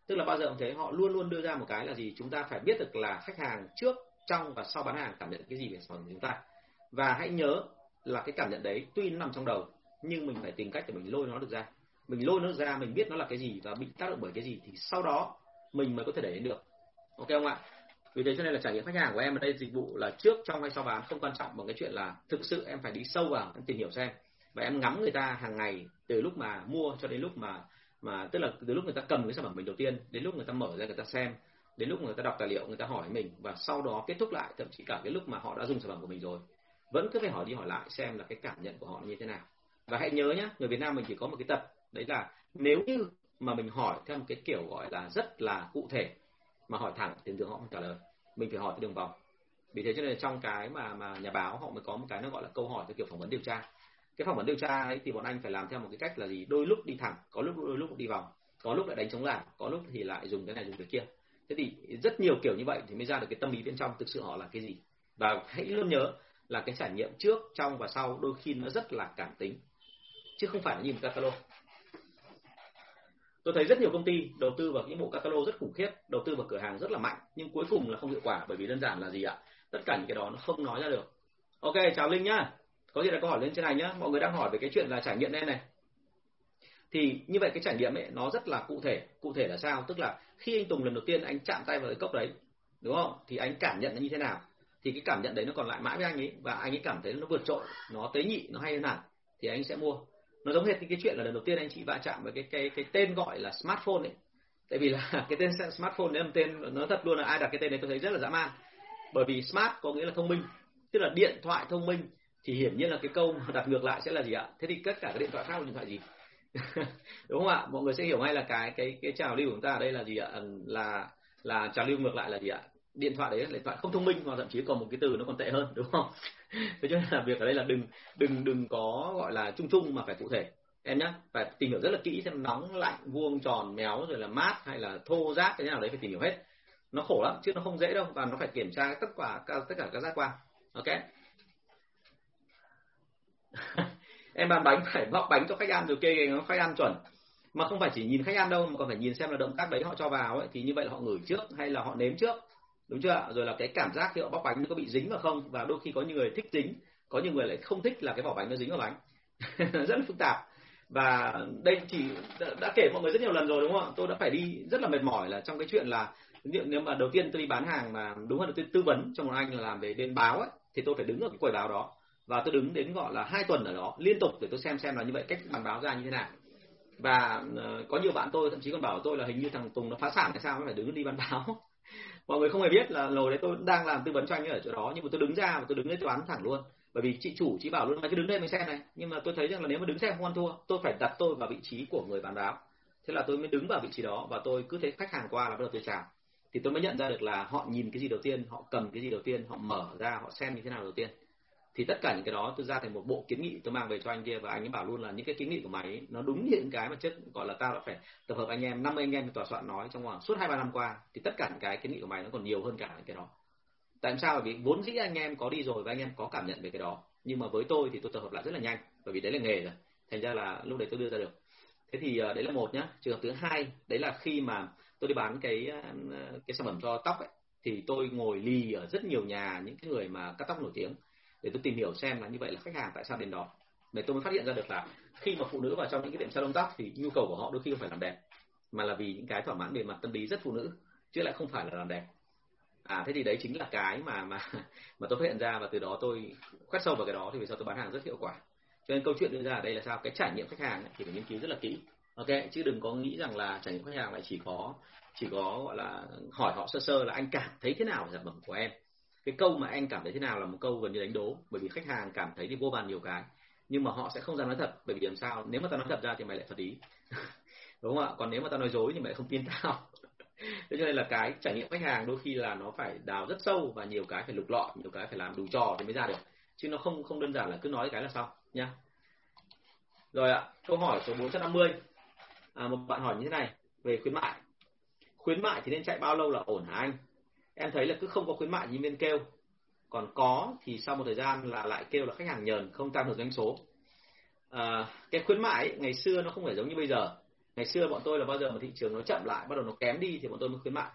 Tức là bao giờ cũng thế, họ luôn luôn đưa ra một cái là gì? Chúng ta phải biết được là khách hàng trước, trong và sau bán hàng cảm nhận cái gì về sản phẩm của chúng ta. Và hãy nhớ là cái cảm nhận đấy tuy nó nằm trong đầu, nhưng mình phải tìm cách để mình lôi nó được ra. Mình lôi nó ra, mình biết nó là cái gì và bị tác động bởi cái gì thì sau đó mình mới có thể để đến được. Ok không ạ? Vì thế cho nên là trải nghiệm khách hàng của em ở đây dịch vụ là trước, trong hay sau bán không quan trọng, bằng cái chuyện là thực sự em phải đi sâu vào, em tìm hiểu xem và em ngắm người ta hàng ngày từ lúc mà mua cho đến lúc mà mà tức là từ lúc người ta cầm cái sản phẩm mình đầu tiên, đến lúc người ta mở ra người ta xem, đến lúc người ta đọc tài liệu, người ta hỏi mình và sau đó kết thúc lại, thậm chí cả cái lúc mà họ đã dùng sản phẩm của mình rồi, vẫn cứ phải hỏi đi hỏi lại xem là cái cảm nhận của họ như thế nào. Và hãy nhớ nhé người Việt Nam mình chỉ có một cái tập đấy là nếu như mà mình hỏi theo một cái kiểu gọi là rất là cụ thể, mà hỏi thẳng thì thường họ không trả lời. Mình phải hỏi theo đường vòng. Vì thế cho nên trong cái mà mà nhà báo họ mới có một cái nó gọi là câu hỏi theo kiểu phỏng vấn điều tra cái phỏng vấn điều tra ấy thì bọn anh phải làm theo một cái cách là gì? Đôi lúc đi thẳng, có lúc, đôi lúc đi vòng, có lúc lại đánh chống lại, có lúc thì lại dùng cái này dùng cái kia. Thế thì rất nhiều kiểu như vậy thì mới ra được cái tâm lý bên trong thực sự họ là cái gì? Và hãy luôn nhớ là cái trải nghiệm trước, trong và sau đôi khi nó rất là cảm tính, chứ không phải là nhìn catalog tôi thấy rất nhiều công ty đầu tư vào những bộ catalog rất khủng khiếp, đầu tư vào cửa hàng rất là mạnh, nhưng cuối cùng là không hiệu quả bởi vì đơn giản là gì ạ? Tất cả những cái đó nó không nói ra được. Ok, chào linh nhá có gì là câu hỏi lên trên này nhá. Mọi người đang hỏi về cái chuyện là trải nghiệm đây này. Thì như vậy cái trải nghiệm ấy, nó rất là cụ thể. Cụ thể là sao? Tức là khi anh Tùng lần đầu tiên anh chạm tay vào cái cốc đấy, đúng không? Thì anh cảm nhận nó như thế nào? Thì cái cảm nhận đấy nó còn lại mãi với anh ấy và anh ấy cảm thấy nó vượt trội, nó tế nhị, nó hay hơn hẳn. Thì anh sẽ mua. Nó giống hệt như cái chuyện là lần đầu tiên anh chị va chạm với cái cái cái tên gọi là smartphone ấy. Tại vì là (laughs) cái tên smartphone đấy là một tên, nó thật luôn là ai đặt cái tên đấy tôi thấy rất là dã man. Bởi vì smart có nghĩa là thông minh, tức là điện thoại thông minh thì hiển nhiên là cái câu đặt ngược lại sẽ là gì ạ? Thế thì tất cả các điện thoại khác là điện thoại gì? (laughs) Đúng không ạ? Mọi người sẽ hiểu ngay là cái cái cái trào lưu của chúng ta ở đây là gì ạ? Là là trào lưu ngược lại là gì ạ? Điện thoại đấy là điện thoại không thông minh, hoặc thậm chí còn một cái từ nó còn tệ hơn, đúng không? (laughs) Thế cho nên là việc ở đây là đừng đừng đừng có gọi là chung chung mà phải cụ thể. Em nhé phải tìm hiểu rất là kỹ xem nóng, lạnh, vuông, tròn, méo, rồi là mát, hay là thô rác cái nào đấy phải tìm hiểu hết. Nó khổ lắm, chứ nó không dễ đâu, và nó phải kiểm tra tất cả tất cả các giác quan. Ok? (laughs) em bán bánh phải bóc bánh cho khách ăn rồi kê nó khách ăn chuẩn. Mà không phải chỉ nhìn khách ăn đâu, mà còn phải nhìn xem là động tác đấy họ cho vào ấy, thì như vậy là họ ngửi trước hay là họ nếm trước. Đúng chưa ạ? Rồi là cái cảm giác khi họ bóc bánh nó có bị dính vào không? Và đôi khi có những người thích dính, có những người lại không thích là cái vỏ bánh nó dính vào bánh. (laughs) Rất là phức tạp. Và đây chỉ đã kể mọi người rất nhiều lần rồi đúng không ạ? Tôi đã phải đi rất là mệt mỏi là trong cái chuyện là nếu mà đầu tiên tôi đi bán hàng mà đúng hơn là tôi tư vấn cho một anh là làm về bên báo ấy, thì tôi phải đứng ở cái quầy báo đó và tôi đứng đến gọi là hai tuần ở đó, liên tục để tôi xem xem là như vậy, cách bàn báo ra như thế nào. Và ờ, có nhiều bạn tôi, thậm chí còn bảo tôi là hình như thằng Tùng nó phá sản hay sao, mới phải đứng đi bán báo. (laughs) Mọi người không hề biết là hồi đấy tôi đang làm tư vấn cho anh ở chỗ đó, nhưng mà tôi đứng ra và tôi đứng đấy tôi bán thẳng luôn. Bởi vì chị chủ, chị bảo luôn là cứ đứng đây mình xem này. Nhưng mà tôi thấy rằng là nếu mà đứng xem không ăn thua, tôi phải đặt tôi vào vị trí của người bán báo. Thế là tôi mới đứng vào vị trí đó và tôi cứ thấy khách hàng qua là bắt đầu tôi chào. Thì tôi mới nhận ra được là họ nhìn cái gì đầu tiên, họ cầm cái gì đầu tiên, họ mở ra, họ xem như thế nào đầu tiên thì tất cả những cái đó tôi ra thành một bộ kiến nghị tôi mang về cho anh kia và anh ấy bảo luôn là những cái kiến nghị của mày ấy, nó đúng những cái mà trước gọi là tao đã phải tập hợp anh em 50 anh em tòa soạn nói trong khoảng suốt hai ba năm qua. Thì tất cả những cái kiến nghị của mày nó còn nhiều hơn cả những cái đó. Tại sao? Bởi vì vốn dĩ anh em có đi rồi và anh em có cảm nhận về cái đó. Nhưng mà với tôi thì tôi tập hợp lại rất là nhanh bởi vì đấy là nghề rồi. Thành ra là lúc đấy tôi đưa ra được. Thế thì ờ, đấy là một nhá. Trường hợp thứ hai đấy là khi mà tôi đi bán cái ờ, cái sản phẩm cho tóc ấy thì tôi ngồi lì ở rất nhiều nhà những cái người mà cắt tóc nổi tiếng để tôi tìm hiểu xem là như vậy là khách hàng tại sao đến đó. Để tôi mới phát hiện ra được là khi mà phụ nữ vào trong những cái tiệm salon tóc thì nhu cầu của họ đôi khi không phải làm đẹp mà là vì những cái thỏa mãn về mặt tâm lý rất phụ nữ chứ lại không phải là làm đẹp. À thế thì đấy chính là cái mà mà (laughs) mà tôi phát hiện ra và từ đó tôi khoét sâu vào cái đó thì vì sao tôi bán hàng rất hiệu quả. Cho nên câu chuyện đưa ra ở đây là sao? Cái trải nghiệm khách hàng ấy, thì phải nghiên cứu rất là kỹ. Ok chứ đừng có nghĩ rằng là trải nghiệm khách hàng lại chỉ có chỉ có gọi là hỏi họ sơ sơ là anh cảm thấy thế nào về sản phẩm của em cái câu mà anh cảm thấy thế nào là một câu gần như đánh đố bởi vì khách hàng cảm thấy thì vô vàn nhiều cái. Nhưng mà họ sẽ không dám nói thật bởi vì làm sao? Nếu mà ta nói thật ra thì mày lại thật ý. (laughs) Đúng không ạ? Còn nếu mà ta nói dối thì mày không tin tao. (laughs) Thế cho nên là cái trải nghiệm khách hàng đôi khi là nó phải đào rất sâu và nhiều cái phải lục lọi nhiều cái phải làm đủ trò thì mới ra được. Chứ nó không không đơn giản là cứ nói cái là xong nha rồi ạ câu hỏi số 450 à, một bạn hỏi như thế này về khuyến mại. Khuyến mại thì nên chạy bao lâu là ổn hả anh? Em thấy là cứ không có khuyến mại nhân viên kêu. Còn có thì sau một thời gian là lại kêu là khách hàng nhờn không tăng được doanh số. À, cái khuyến mại ấy, ngày xưa nó không phải giống như bây giờ. Ngày xưa bọn tôi là bao giờ mà thị trường nó chậm lại bắt đầu nó kém đi thì bọn tôi mới khuyến mại.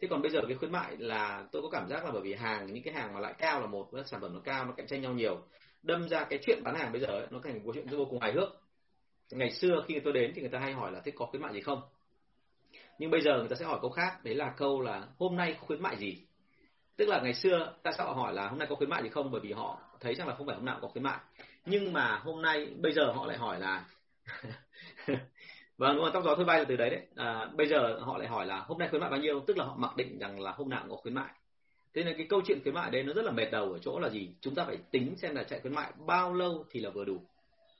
Thế còn bây giờ cái khuyến mại là tôi có cảm giác là bởi vì hàng những cái hàng mà lại cao là một với sản phẩm nó cao nó cạnh tranh nhau nhiều. Đâm ra cái chuyện bán hàng bây giờ ấy, nó thành một chuyện vô cùng hài hước. Ngày xưa khi tôi đến thì người ta hay hỏi là thế có khuyến mại gì không? Nhưng bây giờ người ta sẽ hỏi câu khác đấy là câu là hôm nay có khuyến mại gì? Tức là ngày xưa tại sao họ hỏi là hôm nay có khuyến mại gì không? Bởi vì họ thấy rằng là không phải hôm nào có khuyến mại. Nhưng mà hôm nay bây giờ họ lại hỏi là (laughs) vâng đúng rồi tóc gió thôi bay là từ đấy đấy. À, bây giờ họ lại hỏi là hôm nay khuyến mại bao nhiêu? Tức là họ mặc định rằng là hôm nào cũng có khuyến mại. Thế nên cái câu chuyện khuyến mại đấy nó rất là mệt đầu ở chỗ là gì? Chúng ta phải tính xem là chạy khuyến mại bao lâu thì là vừa đủ.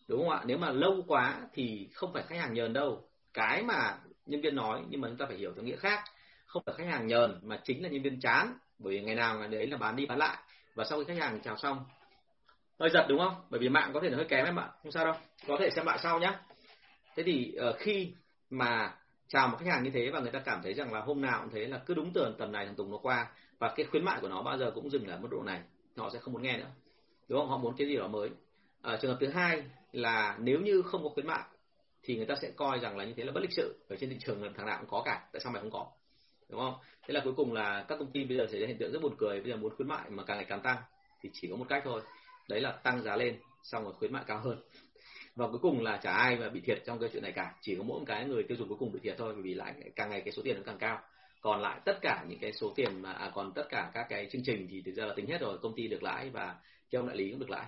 Đúng không ạ? Nếu mà lâu quá thì không phải khách hàng nhờn đâu. Cái mà nhân viên nói nhưng mà chúng ta phải hiểu theo nghĩa khác. Không phải khách hàng nhờn mà chính là nhân viên chán bởi vì ngày nào ngày đấy là bán đi bán lại. Và sau khi khách hàng chào xong hơi giật đúng không? Bởi vì mạng có thể là hơi kém em ạ không sao đâu. Có thể xem lại sau nhé thế thì uh, khi mà chào một khách hàng như thế và người ta cảm thấy rằng là hôm nào cũng thế là cứ đúng tường tầm này thằng Tùng nó qua và cái khuyến mại của nó bao giờ cũng dừng ở mức độ này họ sẽ không muốn nghe nữa. Đúng không? Họ muốn cái gì đó mới. À, trường hợp thứ hai là nếu như không có khuyến mại thì người ta sẽ coi rằng là như thế là bất lịch sự. Ở trên thị trường là thằng nào cũng có cả tại sao mày không có? Đúng không? Thế là cuối cùng là các công ty bây giờ xảy ra hiện tượng rất buồn cười bây giờ muốn khuyến mại mà càng ngày càng tăng thì chỉ có một cách thôi đấy là tăng giá lên xong rồi khuyến mại cao hơn. Và cuối cùng là chả ai mà bị thiệt trong cái chuyện này cả chỉ có mỗi một cái người tiêu dùng cuối cùng bị thiệt thôi bởi vì lại càng ngày cái số tiền nó càng cao. Còn lại tất cả những cái số tiền mà à, còn tất cả các cái chương trình thì thực ra là tính hết rồi công ty được lãi và cái ông đại lý cũng được lãi.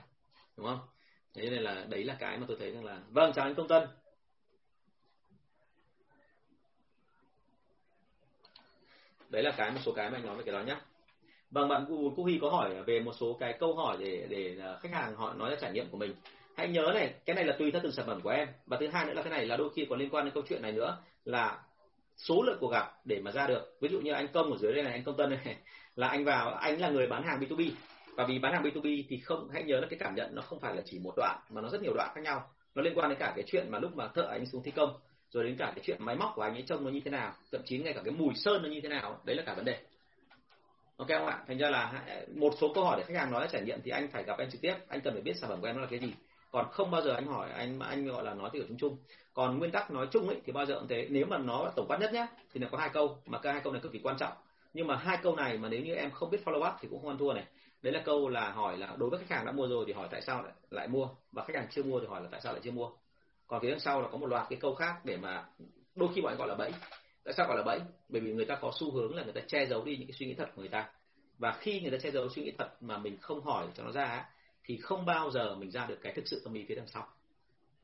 Đúng không? Thế nên là đấy là cái mà tôi thấy rằng là vâng chào anh công tân. Đấy là cái một số cái mà anh nói về cái đó nhé vâng bạn Cô Huy có hỏi về một số cái câu hỏi để để à, khách hàng họ nói ra trải nghiệm của mình. Hãy nhớ này, cái này là tùy theo từng sản phẩm của em. Và thứ hai nữa là cái này, là đôi khi còn liên quan đến câu chuyện này nữa, là số lượng cuộc gặp để mà ra được. Ví dụ như anh công ở dưới đây này, anh công tân này, (laughs) là anh vào, anh là người bán hàng B2B và vì bán hàng B2B thì không, hãy nhớ là cái cảm nhận nó không phải là chỉ một đoạn, mà nó rất nhiều đoạn khác nhau. Nó liên quan đến cả cái chuyện mà lúc mà thợ anh xuống thi công rồi đến cả cái chuyện máy móc của anh ấy trông nó như thế nào thậm chí ngay cả cái mùi sơn nó như thế nào đấy là cả vấn đề. Ok không ạ? Thành ra là một số câu hỏi để khách hàng nói trải nghiệm thì anh phải gặp em trực tiếp. Anh cần phải biết sản phẩm của em nó là cái gì. Còn không bao giờ anh hỏi anh anh gọi là nói thì ở chung chung. Còn nguyên tắc nói chung ấy thì bao giờ cũng thế. Nếu mà nó tổng quát nhất nhé thì nó có hai câu. Mà cái hai câu này cực kỳ quan trọng. Nhưng mà hai câu này mà nếu như em không biết follow up thì cũng không ăn thua này. Đấy là câu là hỏi là đối với khách hàng đã mua rồi thì hỏi tại sao lại, lại mua. Và khách hàng chưa mua thì hỏi là tại sao lại chưa mua còn phía đằng sau là có một loạt cái câu khác để mà đôi khi bọn anh gọi là bẫy. Tại sao gọi là bẫy? Bởi vì người ta có xu hướng là người ta che giấu đi những cái suy nghĩ thật của người ta. Và khi người ta che giấu suy nghĩ thật mà mình không hỏi cho nó ra thì không bao giờ mình ra được cái thực sự tâm lý phía đằng sau.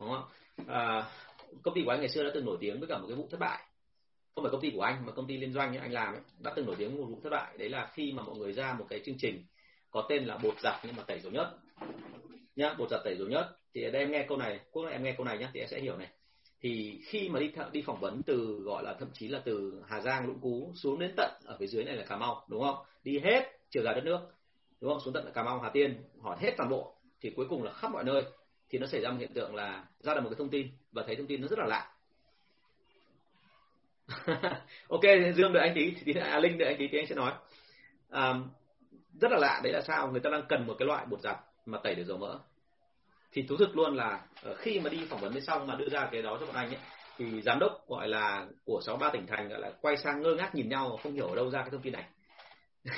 Đúng không? À, công ty của anh ngày xưa đã từng nổi tiếng với cả một cái vụ thất bại. Không phải công ty của anh mà công ty liên doanh ấy, anh làm ấy, đã từng nổi tiếng một vụ thất bại. Đấy là khi mà mọi người ra một cái chương trình có tên là bột giặt nhưng mà tẩy dầu nhất nhá bột giặt tẩy dầu nhất thì ở đây em nghe câu này quốc em nghe câu này nhá thì em sẽ hiểu này. Thì khi mà đi th- đi phỏng vấn từ gọi là thậm chí là từ Hà Giang Lũng Cú xuống đến tận ở phía dưới này là Cà Mau đúng không? Đi hết chiều dài đất nước đúng không? Xuống tận là Cà Mau Hà Tiên hỏi hết toàn bộ. Thì cuối cùng là khắp mọi nơi thì nó xảy ra một hiện tượng là ra được một cái thông tin và thấy thông tin nó rất là lạ. (laughs) Ok dương đợi anh tí thì à, linh đợi anh tí thì anh sẽ nói. À, rất là lạ đấy là sao? Người ta đang cần một cái loại bột giặt mà tẩy được dầu mỡ thì thú thực luôn là ờ, khi mà đi phỏng vấn bên xong mà đưa ra cái đó cho bọn anh ấy, thì giám đốc gọi là của sáu ba tỉnh thành gọi là quay sang ngơ ngác nhìn nhau, không hiểu ở đâu ra cái thông tin này. (laughs)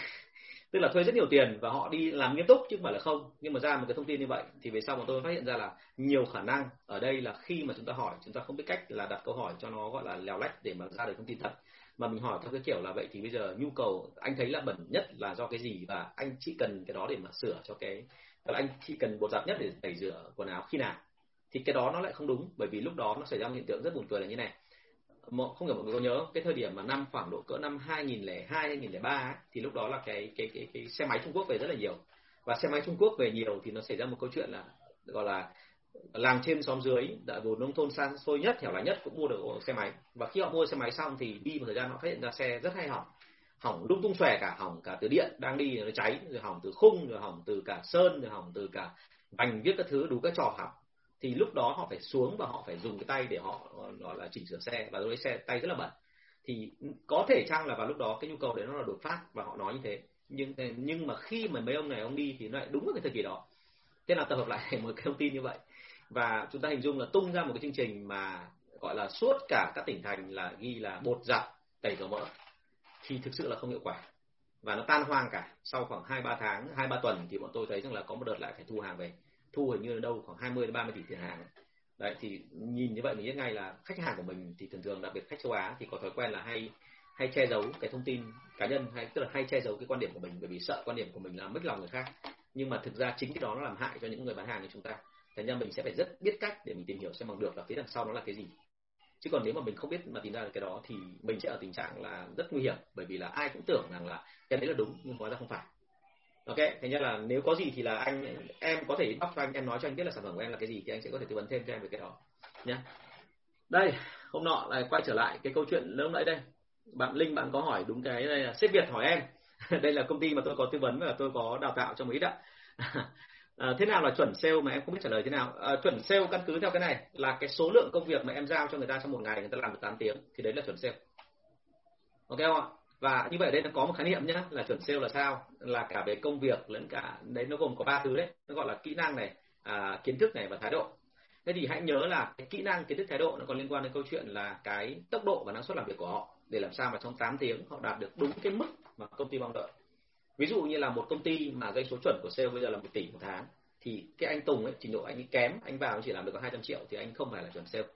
Tức là thuê rất nhiều tiền và họ đi làm nghiêm túc chứ không phải là không. Nhưng mà ra một cái thông tin như vậy thì về sau mà tôi phát hiện ra là nhiều khả năng ở đây là khi mà chúng ta hỏi, chúng ta không biết cách là đặt câu hỏi cho nó gọi là lèo lách để mà ra được thông tin thật. Mà mình hỏi theo cái kiểu là vậy thì bây giờ nhu cầu, anh thấy là bẩn nhất là do cái gì và anh chỉ cần cái đó để mà sửa cho cái và anh chỉ cần bột giặt nhất để tẩy rửa quần áo khi nào, thì cái đó nó lại không đúng, bởi vì lúc đó nó xảy ra một hiện tượng rất buồn cười là như này. Không hiểu mọi người có nhớ cái thời điểm mà năm khoảng độ cỡ năm 2002 2003 thì lúc đó là cái cái cái cái xe máy Trung Quốc về rất là nhiều. Và xe máy Trung Quốc về nhiều thì nó xảy ra một câu chuyện là, gọi là làng trên xóm dưới, đã vùng nông thôn xa xôi nhất, hẻo lánh nhất cũng mua được xe máy. Và khi họ mua xe máy xong thì đi một thời gian họ phát hiện ra xe rất hay hỏng hỏng lung tung xòe cả, hỏng cả từ điện đang đi nó cháy, rồi hỏng từ khung, rồi hỏng từ cả sơn, rồi hỏng từ cả vành, viết các thứ, đủ các trò hỏng thì lúc đó họ phải xuống và họ phải dùng cái tay để họ gọi là chỉnh sửa xe, và đối xe tay rất là bẩn. Thì có thể chăng là vào lúc đó cái nhu cầu đấy nó là đột phát và họ nói như thế. Nhưng nhưng mà khi mà mấy ông này, ông đi thì nó lại đúng vào cái thời kỳ đó. Thế là tập hợp lại (laughs) một cái thông tin như vậy. Và chúng ta hình dung là tung ra một cái chương trình mà, gọi là, suốt cả các tỉnh thành là ghi là bột giặt, tẩy dầu mỡ thì thực sự là không hiệu quả. Và nó tan hoang cả. Sau khoảng hai, ba tháng, hai, ba tuần thì bọn tôi thấy rằng là có một đợt lại phải thu hàng về. Thu hình như là đâu khoảng 20 đến 30 tỷ tiền hàng. Đấy, thì nhìn như vậy mình biết ngay là khách hàng của mình thì thường thường, đặc biệt khách châu Á thì có thói quen là hay hay che giấu cái thông tin cá nhân, hay tức là hay che giấu cái quan điểm của mình bởi vì sợ quan điểm của mình làm mất lòng người khác. Nhưng mà thực ra chính cái đó nó làm hại cho những người bán hàng như chúng ta. Thành ra mình sẽ phải rất biết cách để mình tìm hiểu xem bằng được là phía đằng sau nó là cái gì chứ còn nếu mà mình không biết mà tìm ra được cái đó thì mình sẽ ở tình trạng là rất nguy hiểm, bởi vì là ai cũng tưởng rằng là cái đấy là đúng, nhưng hóa ra không phải. Ok thế nhất là nếu có gì thì là anh, em có thể inbox cho anh, em nói cho anh biết là sản phẩm của em là cái gì thì anh sẽ có thể tư vấn thêm cho em về cái đó nhé đây, hôm nọ lại quay trở lại cái câu chuyện lúc nãy đây. Bạn linh, bạn có hỏi đúng cái đây là sếp việt hỏi em. (laughs) Đây là công ty mà tôi có tư vấn và tôi có đào tạo cho ít ạ à, thế nào là chuẩn sale mà em không biết trả lời thế nào? À, chuẩn sale căn cứ theo cái này là cái số lượng công việc mà em giao cho người ta trong một ngày người ta làm được 8 tiếng thì đấy là chuẩn sale. Ok không ạ? Và như vậy đây nó có một khái niệm nhá là chuẩn sale là sao? Là cả về công việc lẫn cả đấy nó gồm có ba thứ đấy. Nó gọi là kỹ năng này à, kiến thức này và thái độ. Thế thì hãy nhớ là cái kỹ năng kiến thức thái độ nó còn liên quan đến câu chuyện là cái tốc độ và năng suất làm việc của họ để làm sao mà trong 8 tiếng họ đạt được đúng cái mức mà công ty mong đợi ví dụ như là một công ty mà doanh số chuẩn của sale bây giờ là một tỷ một tháng thì cái anh Tùng ấy trình độ anh ấy kém anh vào chỉ làm được có 200 triệu thì anh không phải là chuẩn sale.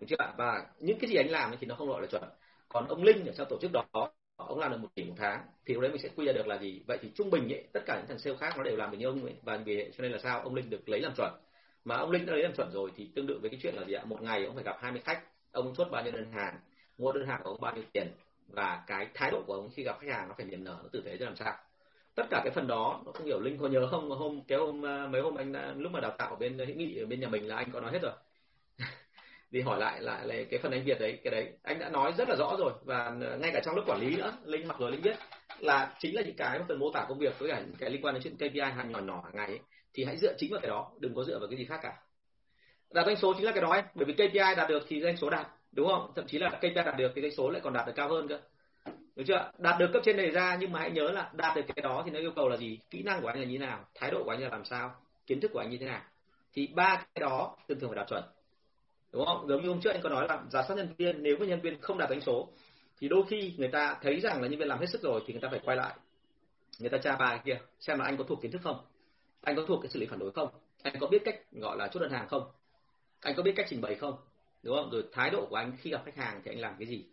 Đúng chưa ạ? Và những cái gì anh làm thì nó không gọi là chuẩn. Còn ông Linh ở trong tổ chức đó ông làm được một tỷ một tháng thì lúc đấy mình sẽ quy ra được là gì? Vậy thì trung bình ấy, tất cả những thằng sale khác nó đều làm được như ông ấy và vì cho nên là sao ông Linh được lấy làm chuẩn. Mà ông Linh đã lấy làm chuẩn rồi thì tương tự với cái chuyện là gì ạ? Một ngày ông phải gặp 20 khách ông chốt bao nhiêu đơn hàng mua đơn hàng của ông bao nhiêu tiền và cái thái độ của ông khi gặp khách hàng nó phải niềm nở nó tử tế ra làm sao. Tất cả cái phần đó nó không hiểu linh có nhớ không? Hôm cái hôm à, mấy hôm anh đã, lúc mà đào tạo ở bên à, hữu nghị ở bên nhà mình là anh có nói hết rồi. (laughs) Thì hỏi lại lại là cái phần anh Việt đấy cái đấy. Anh đã nói rất là rõ rồi. Và ngay cả trong lớp quản lý nữa linh mặc rồi linh biết là chính là những cái phần mô tả công việc với cả những cái liên quan đến chuyện KPI hàng nhỏ nhỏ hàng ngày ấy, thì hãy dựa chính vào cái đó đừng có dựa vào cái gì khác cả. Đạt doanh số chính là cái đó ấy. Bởi vì KPI đạt được thì doanh số đạt đúng không? Thậm chí là KPI đạt được thì doanh số lại còn đạt được cao hơn cơ. Được chưa? Đạt được cấp trên đề ra, nhưng mà hãy nhớ là đạt được cái đó thì nó yêu cầu là gì? Kỹ năng của anh là như thế nào? Thái độ của anh là làm sao? Kiến thức của anh như thế nào? Thì ba cái đó thường thường phải đạt chuẩn. Đúng không? Giống như hôm trước anh có nói là giả soát nhân viên, nếu mà nhân viên không đạt đánh số, thì đôi khi người ta thấy rằng là nhân viên làm hết sức rồi thì người ta phải quay lại. Người ta tra bài kia, xem là anh có thuộc kiến thức không? Anh có thuộc cái xử lý phản đối không? Anh có biết cách gọi là chốt đơn hàng không? Anh có biết cách trình bày không? Đúng không? Rồi thái độ của anh khi gặp khách hàng thì anh làm cái gì?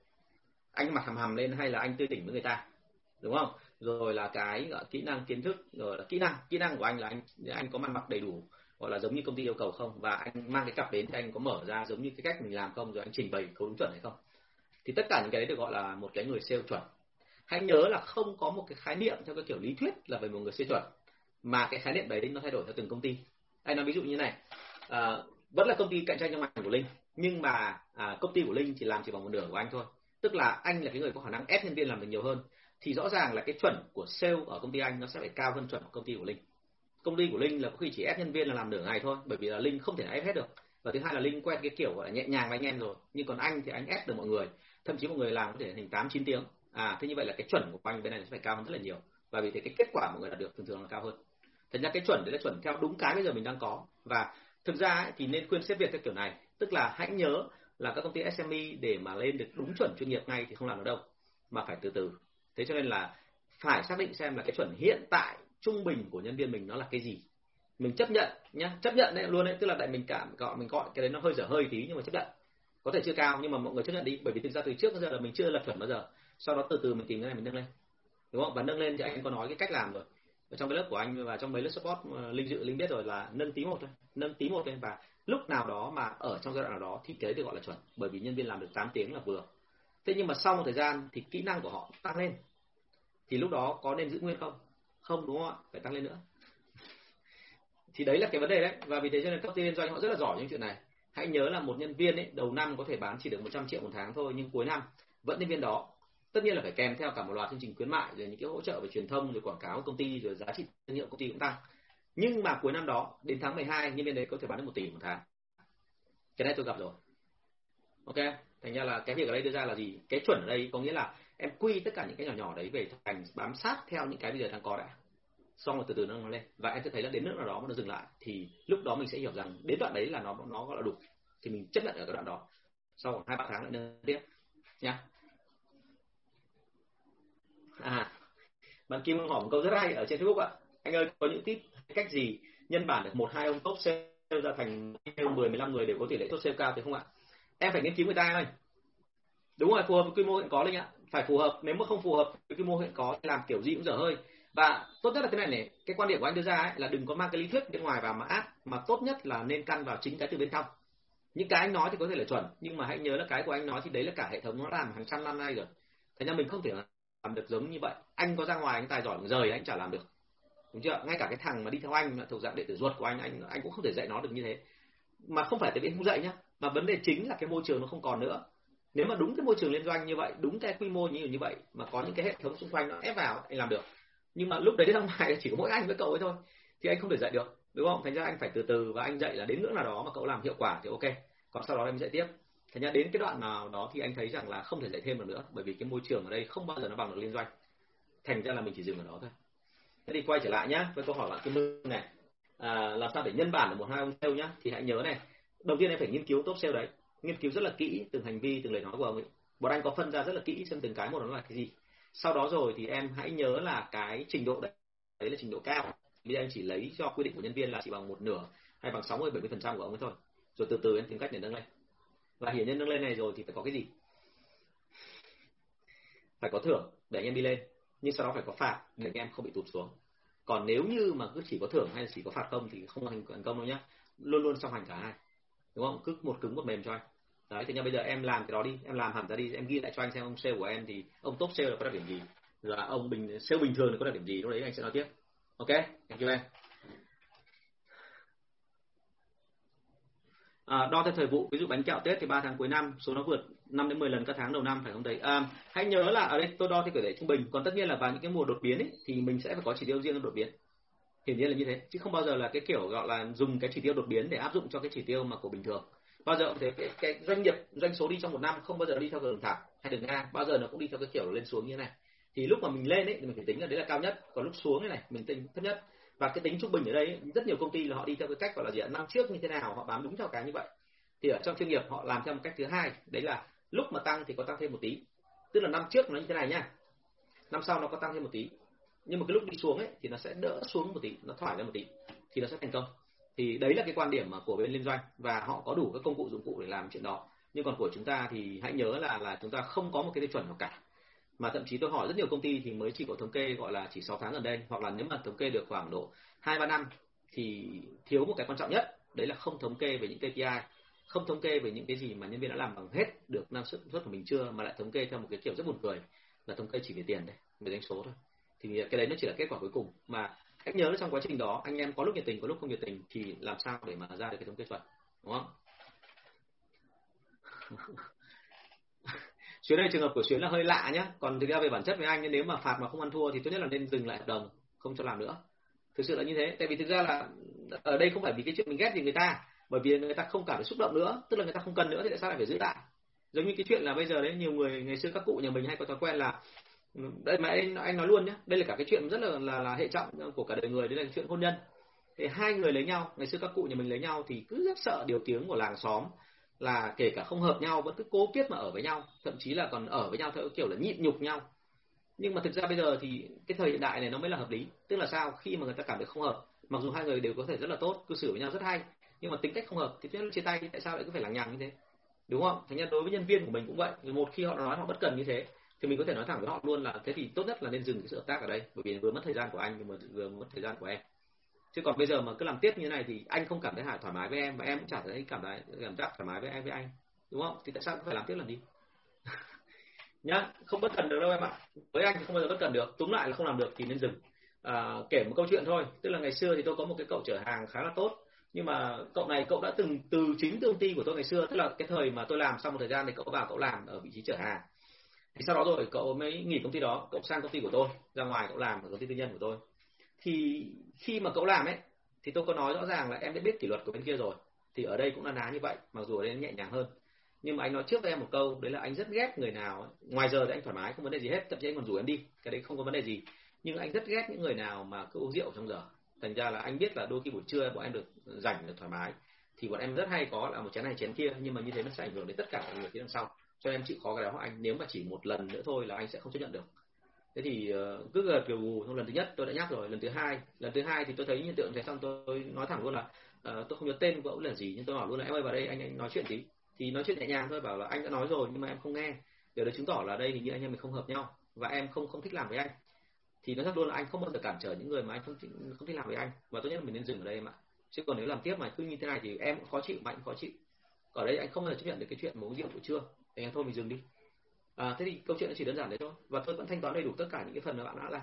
Anh mặt hầm hầm lên hay là anh tươi tỉnh với người ta? Đúng không? Rồi là cái gọi kỹ năng kiến thức rồi là kỹ năng kỹ năng của anh là anh anh có mặt mặc đầy đủ gọi là giống như công ty yêu cầu không? Và anh mang cái cặp đến thì anh có mở ra giống như cái cách mình làm không? Rồi anh trình bày có đúng chuẩn hay không? Thì tất cả những cái đấy được gọi là một cái người sale chuẩn. Hãy nhớ là không có một cái khái niệm theo cái kiểu lý thuyết là về một người sale chuẩn mà cái khái niệm đấy nó thay đổi theo từng công ty. Anh nói ví dụ như này à, vẫn là công ty cạnh tranh trong ngành của linh nhưng mà à, công ty của linh chỉ làm chỉ bằng một nửa của anh thôi. Tức là anh là cái người có khả năng ép nhân viên làm được nhiều hơn. Thì rõ ràng là cái chuẩn của sale ở công ty anh nó sẽ phải cao hơn chuẩn của công ty của linh. Công ty của linh là có khi chỉ ép nhân viên là làm nửa ngày thôi bởi vì là linh không thể ép hết được. Và thứ hai là linh quen cái kiểu gọi là nhẹ nhàng với anh em rồi. Nhưng còn anh thì anh ép được mọi người. Thậm chí mọi người làm có thể thành tám chín tiếng. À thế như vậy là cái chuẩn của anh bên này sẽ phải cao hơn rất là nhiều. Và vì thế cái kết quả mọi người đạt được thường thường là cao hơn. Thành ra cái chuẩn đấy là chuẩn theo đúng cái bây giờ mình đang có. Và thực ra ấy, thì nên khuyên xếp việc theo kiểu này tức là hãy nhớ là các công ty SME để mà lên được đúng chuẩn chuyên nghiệp ngay thì không làm được đâu, mà phải từ từ. Thế cho nên là phải xác định xem là cái chuẩn hiện tại trung bình của nhân viên mình nó là cái gì. Mình chấp nhận nhá, chấp nhận đấy luôn đấy, tức là tại mình cảm, gọi, mình gọi cái đấy nó hơi dở hơi tí nhưng mà chấp nhận. Có thể chưa cao nhưng mà mọi người chấp nhận đi, bởi vì thực ra từ trước đến giờ là mình chưa lập chuẩn bao giờ. Sau đó từ từ mình tìm cái này mình nâng lên, đúng không? Và nâng lên thì anh có nói cái cách làm rồi. Ở trong cái lớp của anh và trong mấy lớp support ờ, linh dự linh biết rồi là nâng tí một thôi, nâng tí một lên và lúc nào đó mà ở trong giai đoạn nào đó thì cái đấy được gọi là chuẩn, bởi vì nhân viên làm được 8 tiếng là vừa. Thế nhưng mà sau một thời gian thì kỹ năng của họ tăng lên. Thì lúc đó có nên giữ nguyên không? Không, đúng không ạ? Phải tăng lên nữa. (laughs) Thì đấy là cái vấn đề đấy. Và vì thế cho nên các ty liên doanh họ rất là giỏi những chuyện này. Hãy nhớ là một nhân viên ấy, đầu năm có thể bán chỉ được 100 triệu một tháng thôi, nhưng cuối năm vẫn nhân viên đó. Tất nhiên là phải kèm theo cả một loạt chương trình khuyến mại, rồi những cái hỗ trợ về truyền thông, rồi quảng cáo của công ty, rồi giá trị thương hiệu công ty cũng tăng nhưng mà cuối năm đó, đến tháng 12 nhân viên đấy có thể bán được một tỷ một tháng. Cái này tôi gặp rồi. Ok, thành ra là cái việc ở đây đưa ra là gì? Cái chuẩn ở đây có nghĩa là em quy tất cả những cái nhỏ nhỏ đấy về thành bám sát theo những cái bây giờ đang có đã. Xong rồi từ từ nó lên. Và em sẽ thấy là đến nước nào đó mà nó dừng lại, thì lúc đó mình sẽ hiểu rằng đến đoạn đấy là nó nó gọi là đủ. Thì mình chấp nhận ở cái đoạn đó. Sau khoảng hai ba tháng lại nâng tiếp. Nha. À bạn Kim hỏi một câu rất hay ở trên Facebook ạ. Anh ơi, có những tip cách gì nhân bản được một hai ông top sale ra thành 10 15 người đều có tỷ lệ top sale cao thì không ạ? Em phải nghiên cứu người ta thôi. Đúng rồi phù hợp với quy mô hiện có đấy ạ phải phù hợp nếu mà không phù hợp với quy mô hiện có làm kiểu gì cũng dở hơi. Và tốt nhất là thế này này cái quan điểm của anh đưa ra ấy, là đừng có mang cái lý thuyết bên ngoài vào mà áp mà tốt nhất là nên căn vào chính cái từ bên trong. Những cái anh nói thì có thể là chuẩn nhưng mà hãy nhớ là cái của anh nói thì đấy là cả hệ thống nó làm hàng trăm năm nay rồi. Thế nên mình không thể làm được giống như vậy. Anh có ra ngoài anh tài giỏi rời anh chả làm được đúng chưa? Ngay cả cái thằng mà đi theo anh là thuộc dạng đệ tử ruột của anh anh anh cũng không thể dạy nó được như thế. Mà không phải tại vì anh không dạy nhá, mà vấn đề chính là cái môi trường nó không còn nữa. Nếu mà đúng cái môi trường liên doanh như vậy, đúng cái quy mô như như vậy, mà có những cái hệ thống xung quanh nó ép vào, anh làm được. Nhưng mà lúc đấy ra (laughs) ngoài chỉ có mỗi anh với cậu ấy thôi, thì anh không thể dạy được, đúng không? Thành ra anh phải từ từ và anh dạy là đến ngưỡng nào đó mà cậu làm hiệu quả thì ok. Còn sau đó em dạy tiếp. Thành ra đến cái đoạn nào đó thì anh thấy rằng là không thể dạy thêm được nữa, bởi vì cái môi trường ở đây không bao giờ nó bằng được liên doanh. Thành ra là mình chỉ dừng ở đó thôi thế thì quay trở lại nhá với câu hỏi bạn kim lương này. À, làm sao để nhân bản được một hai ông sale nhá? Thì hãy nhớ này đầu tiên em phải nghiên cứu top sale đấy. Nghiên cứu rất là kỹ từng hành vi từng lời nói của ông ấy. Bọn anh có phân ra rất là kỹ xem từng cái một nó là cái gì. Sau đó rồi thì em hãy nhớ là cái trình độ đấy đấy là trình độ cao. Bây giờ em chỉ lấy cho quy định của nhân viên là chỉ bằng một nửa hay bằng 60 70 phần trăm của ông ấy thôi. Rồi từ từ em tìm cách để nâng lên. Và hiển nhân nâng lên này rồi thì phải có cái gì? Phải có thưởng để anh em đi lên nhưng sau đó phải có phạt để anh em không bị tụt xuống. Còn nếu như mà cứ chỉ có thưởng hay chỉ có phạt không thì không thành công đâu nhá. Luôn luôn song hành cả hai đúng không? Cứ một cứng một mềm cho anh. Đấy thì nha bây giờ em làm cái đó đi em làm hẳn ra đi em ghi lại cho anh xem ông sale của em thì ông top sale là có đặc điểm gì? Và ông bình sale bình thường là có đặc điểm gì? Lúc đấy anh sẽ nói tiếp. Ok thank you em à, đo theo thời vụ ví dụ bánh kẹo tết thì 3 tháng cuối năm số nó vượt 5 đến 10 lần các tháng đầu năm phải không thầy? À, hãy nhớ là ở đây tôi đo theo kiểu để trung bình còn tất nhiên là vào những cái mùa đột biến ấy, thì mình sẽ phải có chỉ tiêu riêng cho đột biến. Hiển nhiên là như thế chứ không bao giờ là cái kiểu gọi là dùng cái chỉ tiêu đột biến để áp dụng cho cái chỉ tiêu mà của bình thường. Bao giờ thế cái, cái doanh nghiệp doanh số đi trong một năm không bao giờ đi theo đường thẳng hay đường ngang bao giờ nó cũng đi theo cái kiểu lên xuống như thế này. Thì lúc mà mình lên ấy thì mình phải tính là đấy là cao nhất còn lúc xuống thế này mình tính thấp nhất và cái tính trung bình ở đây, rất nhiều công ty là họ đi theo cái cách gọi là gì ạ? Năm trước như thế nào, họ bám đúng theo cái như vậy. Thì ở trong chuyên nghiệp họ làm theo một cách thứ hai, đấy là lúc mà tăng thì có tăng thêm một tí. Tức là năm trước nó như thế này nhá. Năm sau nó có tăng thêm một tí. Nhưng mà cái lúc đi xuống ấy, thì nó sẽ đỡ xuống một tí, nó thoải ra một tí, thì nó sẽ thành công. Thì đấy là cái quan điểm mà của bên liên doanh. Và họ có đủ các công cụ dụng cụ để làm chuyện đó. Nhưng còn của chúng ta thì hãy nhớ là là chúng ta không có một cái tiêu chuẩn nào cả mà thậm chí tôi hỏi rất nhiều công ty thì mới chỉ có thống kê gọi là chỉ 6 tháng gần đây, hoặc là nếu mà thống kê được khoảng độ hai, ba năm thì thiếu một cái quan trọng nhất, đấy là không thống kê về những KPI không thống kê về những cái gì mà nhân viên đã làm bằng hết được năng suất suất của mình chưa, mà lại thống kê theo một cái kiểu rất buồn cười là thống kê chỉ về tiền đấy, về doanh số thôi. Thì cái đấy nó chỉ là kết quả cuối cùng. Mà hãy nhớ trong quá trình đó, anh em có lúc nhiệt tình, có lúc không nhiệt tình thì làm sao để mà ra được cái thống kê chuẩn, đúng không? Xuyến này trường hợp của Xuyến là hơi lạ nhé còn thực ra về bản chất với anh nếu mà phạt mà không ăn thua thì tốt nhất là nên dừng lại hợp đồng không cho làm nữa. Thực sự là như thế. Tại vì thực ra là ở đây không phải vì cái chuyện mình ghét gì người ta bởi vì người ta không cảm thấy xúc động nữa. Tức là người ta không cần nữa thì tại sao lại phải giữ lại? Giống như cái chuyện là bây giờ đấy nhiều người ngày xưa các cụ nhà mình hay có thói quen là đây mà anh, anh nói luôn nhé đây là cả cái chuyện rất là, là là hệ trọng của cả đời người đấy là chuyện hôn nhân. Thì hai người lấy nhau ngày xưa các cụ nhà mình lấy nhau thì cứ rất sợ điều tiếng của làng xóm là kể cả không hợp nhau vẫn cứ cố kiết mà ở với nhau thậm chí là còn ở với nhau theo kiểu là nhịn nhục nhau. Nhưng mà thực ra bây giờ thì cái thời hiện đại này nó mới là hợp lý. Tức là sao? Khi mà người ta cảm thấy không hợp mặc dù hai người đều có thể rất là tốt cư xử với nhau rất hay nhưng mà tính cách không hợp thì thứ chia tay tại sao lại cứ phải lằng nhằng như thế? Đúng không? Thành ra đối với nhân viên của mình cũng vậy. Một khi họ nói họ bất cần như thế thì mình có thể nói thẳng với họ luôn là thế thì tốt nhất là nên dừng cái sự hợp tác ở đây bởi vì vừa mất thời gian của anh vừa, vừa mất thời gian của em chứ còn bây giờ mà cứ làm tiếp như thế này thì anh không cảm thấy hài thoải mái với em và em cũng chẳng thấy cảm thấy cảm giác thoải mái với em với anh đúng không? Thì tại sao phải làm tiếp lần đi? (laughs) Nhá không bất cần được đâu em ạ. Với anh thì không bao giờ bất cần được túm lại là không làm được thì nên dừng. À, kể một câu chuyện thôi tức là ngày xưa thì tôi có một cái cậu chở hàng khá là tốt nhưng mà cậu này cậu đã từng từ chính công ty của tôi ngày xưa tức là cái thời mà tôi làm sau một thời gian thì cậu vào cậu làm ở vị trí chở hàng. Thì sau đó rồi cậu mới nghỉ công ty đó cậu sang công ty của tôi ra ngoài cậu làm ở công ty tư nhân của tôi thì khi mà cậu làm ấy, thì tôi có nói rõ ràng là em đã biết kỷ luật của bên kia rồi. Thì ở đây cũng là ná như vậy, mặc dù ở đây nhẹ nhàng hơn. Nhưng mà anh nói trước với em một câu, đấy là anh rất ghét người nào ngoài giờ thì anh thoải mái, không vấn đề gì hết, thậm chí anh còn rủ em đi, cái đấy không có vấn đề gì. Nhưng anh rất ghét những người nào mà cứ uống rượu trong giờ. Thành ra là anh biết là đôi khi buổi trưa bọn em được rảnh, được thoải mái. Thì bọn em rất hay có là một chén này, chén kia, nhưng mà như thế nó sẽ ảnh hưởng đến tất cả mọi người phía đằng sau. Cho nên em chịu khó cái đó. Anh, nếu mà chỉ một lần nữa thôi là anh sẽ không chấp nhận được thế thì uh, cứ gật gù trong lần thứ nhất tôi đã nhắc rồi lần thứ hai lần thứ hai thì tôi thấy hiện tượng thế xong tôi nói thẳng luôn là uh, tôi không nhớ tên của ông là gì nhưng tôi hỏi luôn là em ơi vào đây anh, anh nói chuyện tí. Thì nói chuyện nhẹ nhàng thôi bảo là anh đã nói rồi nhưng mà em không nghe. Điều đó chứng tỏ là đây thì như anh em mình không hợp nhau và em không không thích làm với anh. Thì nó rất luôn là anh không bao giờ cản trở những người mà anh không không thích làm với anh và tốt nhất là mình nên dừng ở đây em ạ. Chứ còn nếu làm tiếp mà cứ như thế này thì em cũng khó chịu mạnh khó chịu. Ở đây anh không bao giờ chấp nhận được cái chuyện mà uống rượu buổi trưa. Thì anh thôi mình dừng đi à, thế thì câu chuyện nó chỉ đơn giản đấy thôi. Và tôi vẫn thanh toán đầy đủ tất cả những cái phần mà bạn đã làm.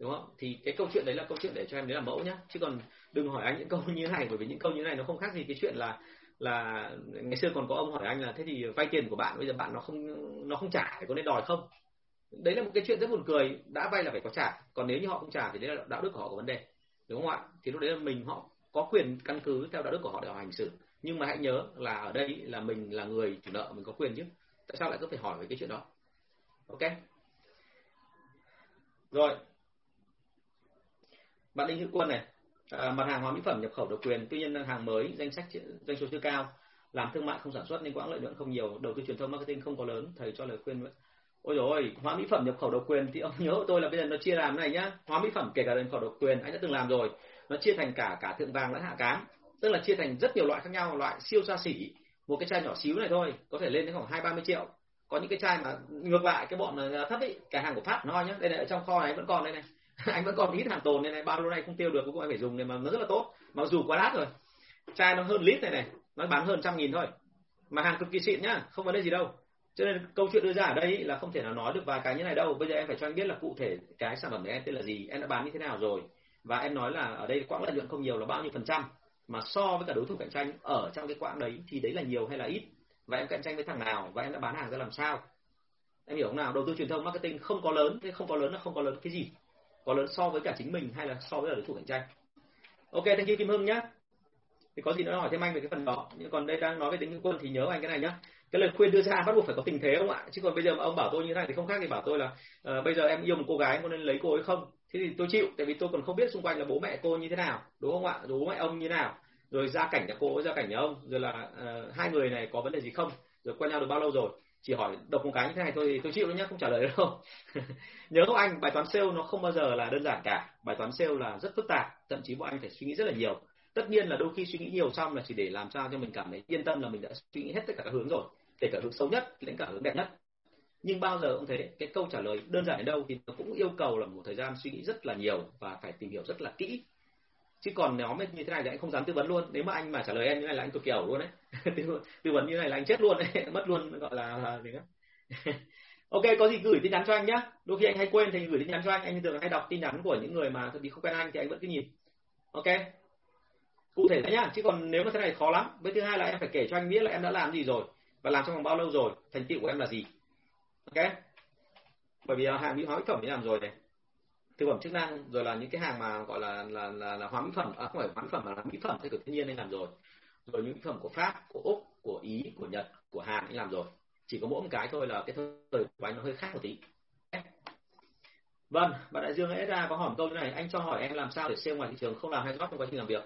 Đúng không? Thì cái câu chuyện đấy là câu chuyện để cho em đấy làm mẫu nhá. Chứ còn đừng hỏi anh những câu như thế này bởi vì những câu như thế này nó không khác gì cái chuyện là là ngày xưa còn có ông hỏi anh là thế thì vay tiền của bạn bây giờ bạn nó không nó không trả thì có nên đòi không? Đấy là một cái chuyện rất buồn cười. Đã vay là phải có trả. Còn nếu như họ không trả thì đấy là đạo đức của họ có vấn đề. Đúng không ạ? Thì lúc đấy là mình họ có quyền căn cứ theo đạo đức của họ để họ hành xử. Nhưng mà hãy nhớ là ở đây là mình là người chủ nợ mình có quyền chứ tại sao lại cứ phải hỏi về cái chuyện đó? Ok. Rồi. Bạn đinh hữu quân này à, mặt hàng hóa mỹ phẩm nhập khẩu độc quyền tuy nhiên hàng mới danh sách doanh số chưa cao làm thương mại không sản xuất nên quãng lợi nhuận không nhiều đầu tư truyền thông marketing không có lớn thầy cho lời khuyên vậy. Ôi rồi hóa mỹ phẩm nhập khẩu độc quyền thì ông (laughs) nhớ tôi là bây giờ nó chia làm này nhá. Hóa mỹ phẩm kể cả nhập khẩu độc quyền anh đã từng làm rồi nó chia thành cả cả thượng vàng lẫn hạ cám tức là chia thành rất nhiều loại khác nhau loại siêu xa xỉ một cái chai nhỏ xíu này thôi, có thể lên đến khoảng hai ba mươi triệu. Có những cái chai mà ngược lại, cái bọn thấp ấy cái hàng của pháp nó nhá, đây này, ở trong kho này vẫn còn đây này. (laughs) Anh vẫn còn ít hàng tồn đây này, bao lâu nay không tiêu được, cũng anh phải dùng này mà nó rất là tốt. Mặc dù quá đắt rồi. Chai nó hơn lít này này, nó bán hơn trăm nghìn thôi. Mà hàng cực kỳ xịn nhá, không vấn đề gì đâu. Cho nên câu chuyện đưa ra ở đây là không thể nào nói được vài cái như này đâu. Bây giờ em phải cho anh biết là cụ thể cái sản phẩm của em tên là gì, em đã bán như thế nào rồi. Và em nói là ở đây quãng lợi nhuận không nhiều là bao nhiêu phần trăm mà so với cả đối thủ cạnh tranh ở trong cái quãng đấy thì đấy là nhiều hay là ít? Và em cạnh tranh với thằng nào và em đã bán hàng ra làm sao? Em hiểu không nào? Đầu tư truyền thông marketing không có lớn thế không có lớn là không có lớn cái gì? Có lớn so với cả chính mình hay là so với cả đối thủ cạnh tranh? Ok thank you kim hưng nhá. Thì có gì nữa hỏi thêm anh về cái phần đó. Nhưng còn đây đang nói về tính quân thì nhớ anh cái này nhá. Cái lời khuyên đưa ra bắt buộc phải có tình thế không ạ? Chứ còn bây giờ mà ông bảo tôi như thế này thì không khác thì bảo tôi là uh, bây giờ em yêu một cô gái có nên lấy cô ấy không? Thế thì tôi chịu tại vì tôi còn không biết xung quanh là bố mẹ cô như thế nào đúng không ạ? Bố mẹ ông như thế nào? Rồi gia cảnh nhà cô gia cảnh nhà ông rồi là uh, hai người này có vấn đề gì không? Rồi quen nhau được bao lâu rồi? Chỉ hỏi độc một cái như thế này thôi thì tôi chịu đấy nhá không trả lời đâu. (laughs) Nhớ các anh bài toán sale nó không bao giờ là đơn giản cả. Bài toán sale là rất phức tạp thậm chí bọn anh phải suy nghĩ rất là nhiều. Tất nhiên là đôi khi suy nghĩ nhiều xong là chỉ để làm sao cho mình cảm thấy yên tâm là mình đã suy nghĩ hết tất cả các hướng rồi kể cả hướng xấu nhất đến cả hướng đẹp nhất nhưng bao giờ cũng thế cái câu trả lời đơn giản đến đâu thì nó cũng yêu cầu là một thời gian suy nghĩ rất là nhiều và phải tìm hiểu rất là kỹ. Chứ còn nếu mà như thế này thì anh không dám tư vấn luôn. Nếu mà anh mà trả lời em như này là anh cực kiểu luôn đấy (laughs) tư, vấn như này là anh chết luôn đấy (laughs) mất luôn gọi là (laughs) ok có gì gửi tin nhắn cho anh nhá. Đôi khi anh hay quên thì gửi tin nhắn cho anh. Anh thường hay đọc tin nhắn của những người mà thật không quen anh thì anh vẫn cứ nhìn. Ok. Cụ thể đấy nhá. Chứ còn nếu mà thế này khó lắm. Với thứ hai là em phải kể cho anh biết là em đã làm gì rồi và làm trong vòng bao lâu rồi. Thành tựu của em là gì ok. Bởi vì à, hàng mỹ hóa mỹ phẩm thì làm rồi này. Thực phẩm chức năng rồi là những cái hàng mà gọi là là là, là hóa mỹ phẩm à, không phải hóa mỹ phẩm mà là mỹ phẩm theo kiểu thiên nhiên nên làm rồi. Rồi những mỹ phẩm của pháp của úc của ý của nhật của hàn anh làm rồi. Chỉ có mỗi một cái thôi là cái thời của anh nó hơi khác một tí. Vâng bạn đại dương ấy ra có hỏi câu như này. Anh cho hỏi em làm sao để sale ngoài thị trường không làm hay góp trong quá trình làm việc?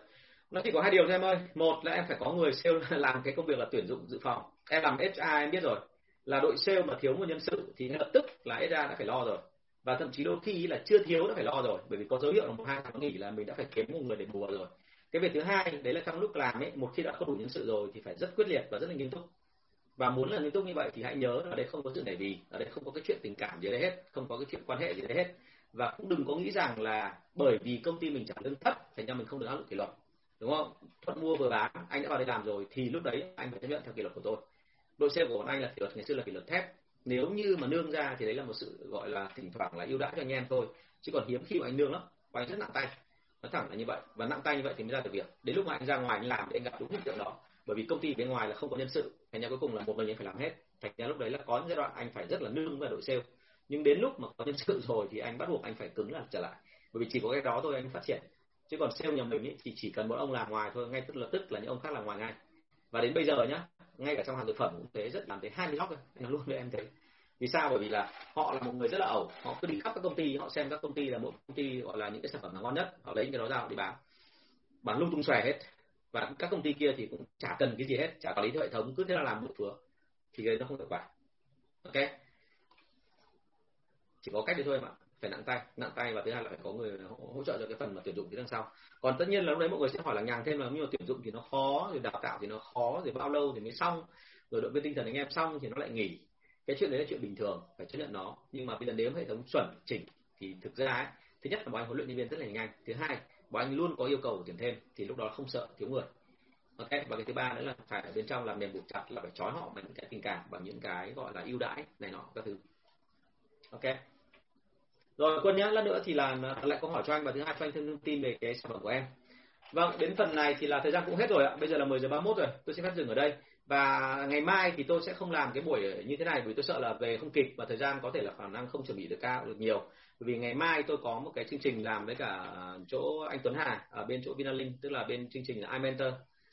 Nó chỉ có hai điều thôi em ơi. Một là em phải có người sale (laughs) làm cái công việc là tuyển dụng dự phòng. Em làm HR em biết rồi là đội sale mà thiếu một nhân sự thì ngay lập tức là HR đã phải lo rồi. Và thậm chí đôi khi là chưa thiếu đã phải lo rồi, bởi vì có dấu hiệu là một hai tháng nghỉ là mình đã phải kiếm một người để bù rồi. Cái việc thứ hai, đấy là trong lúc làm ấy, một khi đã có đủ nhân sự rồi thì phải rất quyết liệt và rất là nghiêm túc. Và muốn là nghiêm túc như vậy thì hãy nhớ ở đây không có sự để vì ở đây không có cái chuyện tình cảm gì đấy hết, không có cái chuyện quan hệ gì đấy hết. Và cũng đừng có nghĩ rằng là bởi vì công ty mình trả lương thấp thành ra mình không được áp dụng kỷ luật, đúng không? Thuận mua vừa bán, anh đã vào đây làm rồi thì lúc đấy anh phải chấp nhận theo kỷ luật của tôi đội xe của bọn anh là kỷ luật ngày xưa là kỷ luật thép. Nếu như mà nương ra thì đấy là một sự gọi là thỉnh thoảng là ưu đãi cho anh em thôi. Chứ còn hiếm khi mà anh nương lắm và anh rất nặng tay. Nó thẳng là như vậy và nặng tay như vậy thì mới ra được việc. Đến lúc mà anh ra ngoài anh làm thì anh gặp đúng hiện tượng đó. Bởi vì công ty bên ngoài là không có nhân sự thành ra cuối cùng là một mình anh phải làm hết. Thành ra lúc đấy là có những giai đoạn anh phải rất là nương vào đội sale. Nhưng đến lúc mà có nhân sự rồi thì anh bắt buộc anh phải cứng là trở lại. Bởi vì chỉ có cái đó thôi anh phát triển. Chứ còn sale nhà mình ý, thì chỉ cần một ông làm ngoài thôi ngay tức là tức là những ông khác làm ngoài ngay và đến bây giờ nhá, ngay cả trong hàng thực phẩm cũng thế, rất làm tới 20 lóc rồi anh luôn với em thấy. Vì sao? Bởi vì là họ là một người rất là ẩu, họ cứ đi khắp các công ty, họ xem các công ty là một công ty gọi là những cái sản phẩm là ngon nhất, họ lấy cái đó ra, họ đi bán. Bán lung tung xòe hết. Và các công ty kia thì cũng chả cần cái gì hết, chả quản lý theo hệ thống, cứ thế là làm một phứa thì cái nó không hiệu quả. Ok? Chỉ có cách đấy thôi mà phải nặng tay nặng tay và thứ hai là phải có người hỗ trợ cho cái phần mà tuyển dụng phía đằng sau. Còn tất nhiên là lúc đấy mọi người sẽ hỏi là nhàng thêm là nhưng mà tuyển dụng thì nó khó rồi đào tạo thì nó khó rồi bao lâu thì mới xong rồi động viên tinh thần anh em xong thì nó lại nghỉ. Cái chuyện đấy là chuyện bình thường phải chấp nhận nó. Nhưng mà bây giờ nếu hệ thống chuẩn chỉnh thì thực ra ấy, thứ nhất là bọn anh huấn luyện nhân viên rất là nhanh. Thứ hai bọn anh luôn có yêu cầu tuyển thêm thì lúc đó không sợ thiếu người. Ok và cái thứ ba nữa là phải ở bên trong làm mềm buộc chặt là phải trói họ bằng những cái tình cảm bằng những cái gọi là ưu đãi này nọ các thứ. Ok rồi, quân nhé lát nữa thì là lại câu hỏi cho anh và thứ hai cho anh thêm thông tin về cái sản phẩm của em. Vâng đến phần này thì là thời gian cũng hết rồi ạ. Bây giờ là 10 giờ 31 rồi, tôi xin phép dừng ở đây. Và ngày mai thì tôi sẽ không làm cái buổi như thế này vì tôi sợ là về không kịp và thời gian có thể là khả năng không chuẩn bị được cao được nhiều. Bởi vì ngày mai tôi có một cái chương trình làm với cả chỗ anh Tuấn Hà ở bên chỗ Vinalink, tức là bên chương trình là I Mentor.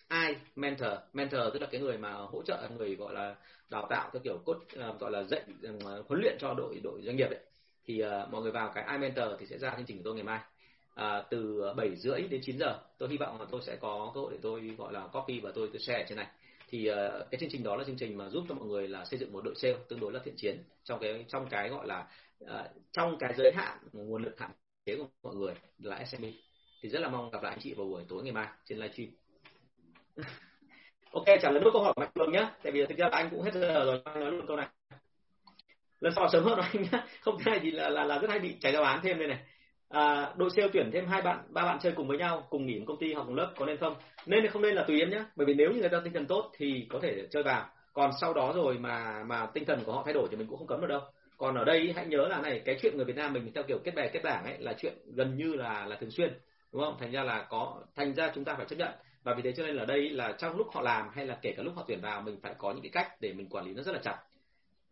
I mentor mentor tức là cái người mà hỗ trợ, người gọi là đào tạo theo kiểu cốt ờ, gọi là dạy ờ, huấn luyện cho đội đội doanh nghiệp ấy thì uh, mọi người vào cái I mentor thì sẽ ra chương trình của tôi ngày mai. À, từ 7 rưỡi đến 9 giờ. Tôi hy vọng là tôi sẽ có cơ hội để tôi gọi là copy và tôi tôi share trên này. Thì uh, cái chương trình đó là chương trình mà giúp cho mọi người là xây dựng một đội sale tương đối là thiện chiến trong cái trong cái gọi là uh, trong cái giới hạn nguồn lực hạn chế của mọi người là SME thì rất là mong gặp lại anh chị vào buổi tối ngày mai trên livestream. (laughs) Ok trả lời nốt câu hỏi của mạnh cường nhé tại vì thực ra là anh cũng hết giờ rồi nói luôn câu này lần sau sớm hơn anh nhá. (laughs) không thế này thì là, là là rất hay bị chảy ra án thêm đây này. À, đội sale tuyển thêm hai bạn ba bạn chơi cùng với nhau cùng nghỉ một công ty học cùng lớp có nên không? Nên hay không nên là tùy em nhé bởi vì nếu như người ta tinh thần tốt thì có thể chơi vào. Còn sau đó rồi mà mà tinh thần của họ thay đổi thì mình cũng không cấm được đâu. Còn ở đây hãy nhớ là này cái chuyện người Việt Nam mình theo kiểu kết bè kết bảng ấy là chuyện gần như là là thường xuyên đúng không? Thành ra là có thành ra chúng ta phải chấp nhận. Và vì thế cho nên là đây là trong lúc họ làm hay là kể cả lúc họ tuyển vào mình phải có những cái cách để mình quản lý nó rất là chặt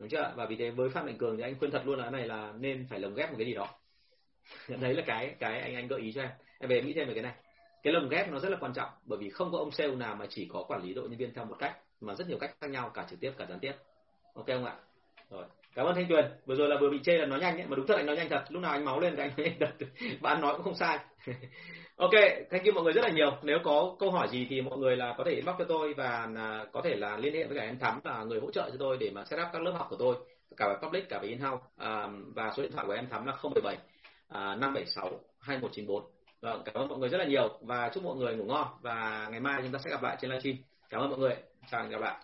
đúng chưa và vì thế với phát Mạnh Cường thì anh khuyên thật luôn là cái này là nên phải lồng ghép một cái gì đó. (laughs) Đấy là cái cái anh anh gợi ý cho em. Em về nghĩ thêm về cái này. Cái lồng ghép nó rất là quan trọng bởi vì không có ông sale nào mà chỉ có quản lý đội nhân viên theo một cách mà rất nhiều cách khác nhau cả trực tiếp cả gián tiếp. Ok không ạ? Rồi cảm ơn thanh tuyền. Vừa rồi là vừa bị chê là nói nhanh ấy, mà đúng thật anh nói nhanh thật. Lúc nào anh máu lên thì anh nói thật. (laughs) Bạn nói cũng không sai. (laughs) ok thank you mọi người rất là nhiều. Nếu có câu hỏi gì thì mọi người là có thể inbox cho tôi và là có thể là liên hệ với cả em thắm là người hỗ trợ cho tôi để mà set up các lớp học của tôi cả về public cả về in house à, và số điện thoại của em thắm là 077 à, 576 2194 vâng cảm ơn mọi người rất là nhiều và chúc mọi người ngủ ngon và ngày mai chúng ta sẽ gặp lại trên livestream. Cảm ơn mọi người. Chào và hẹn gặp lại.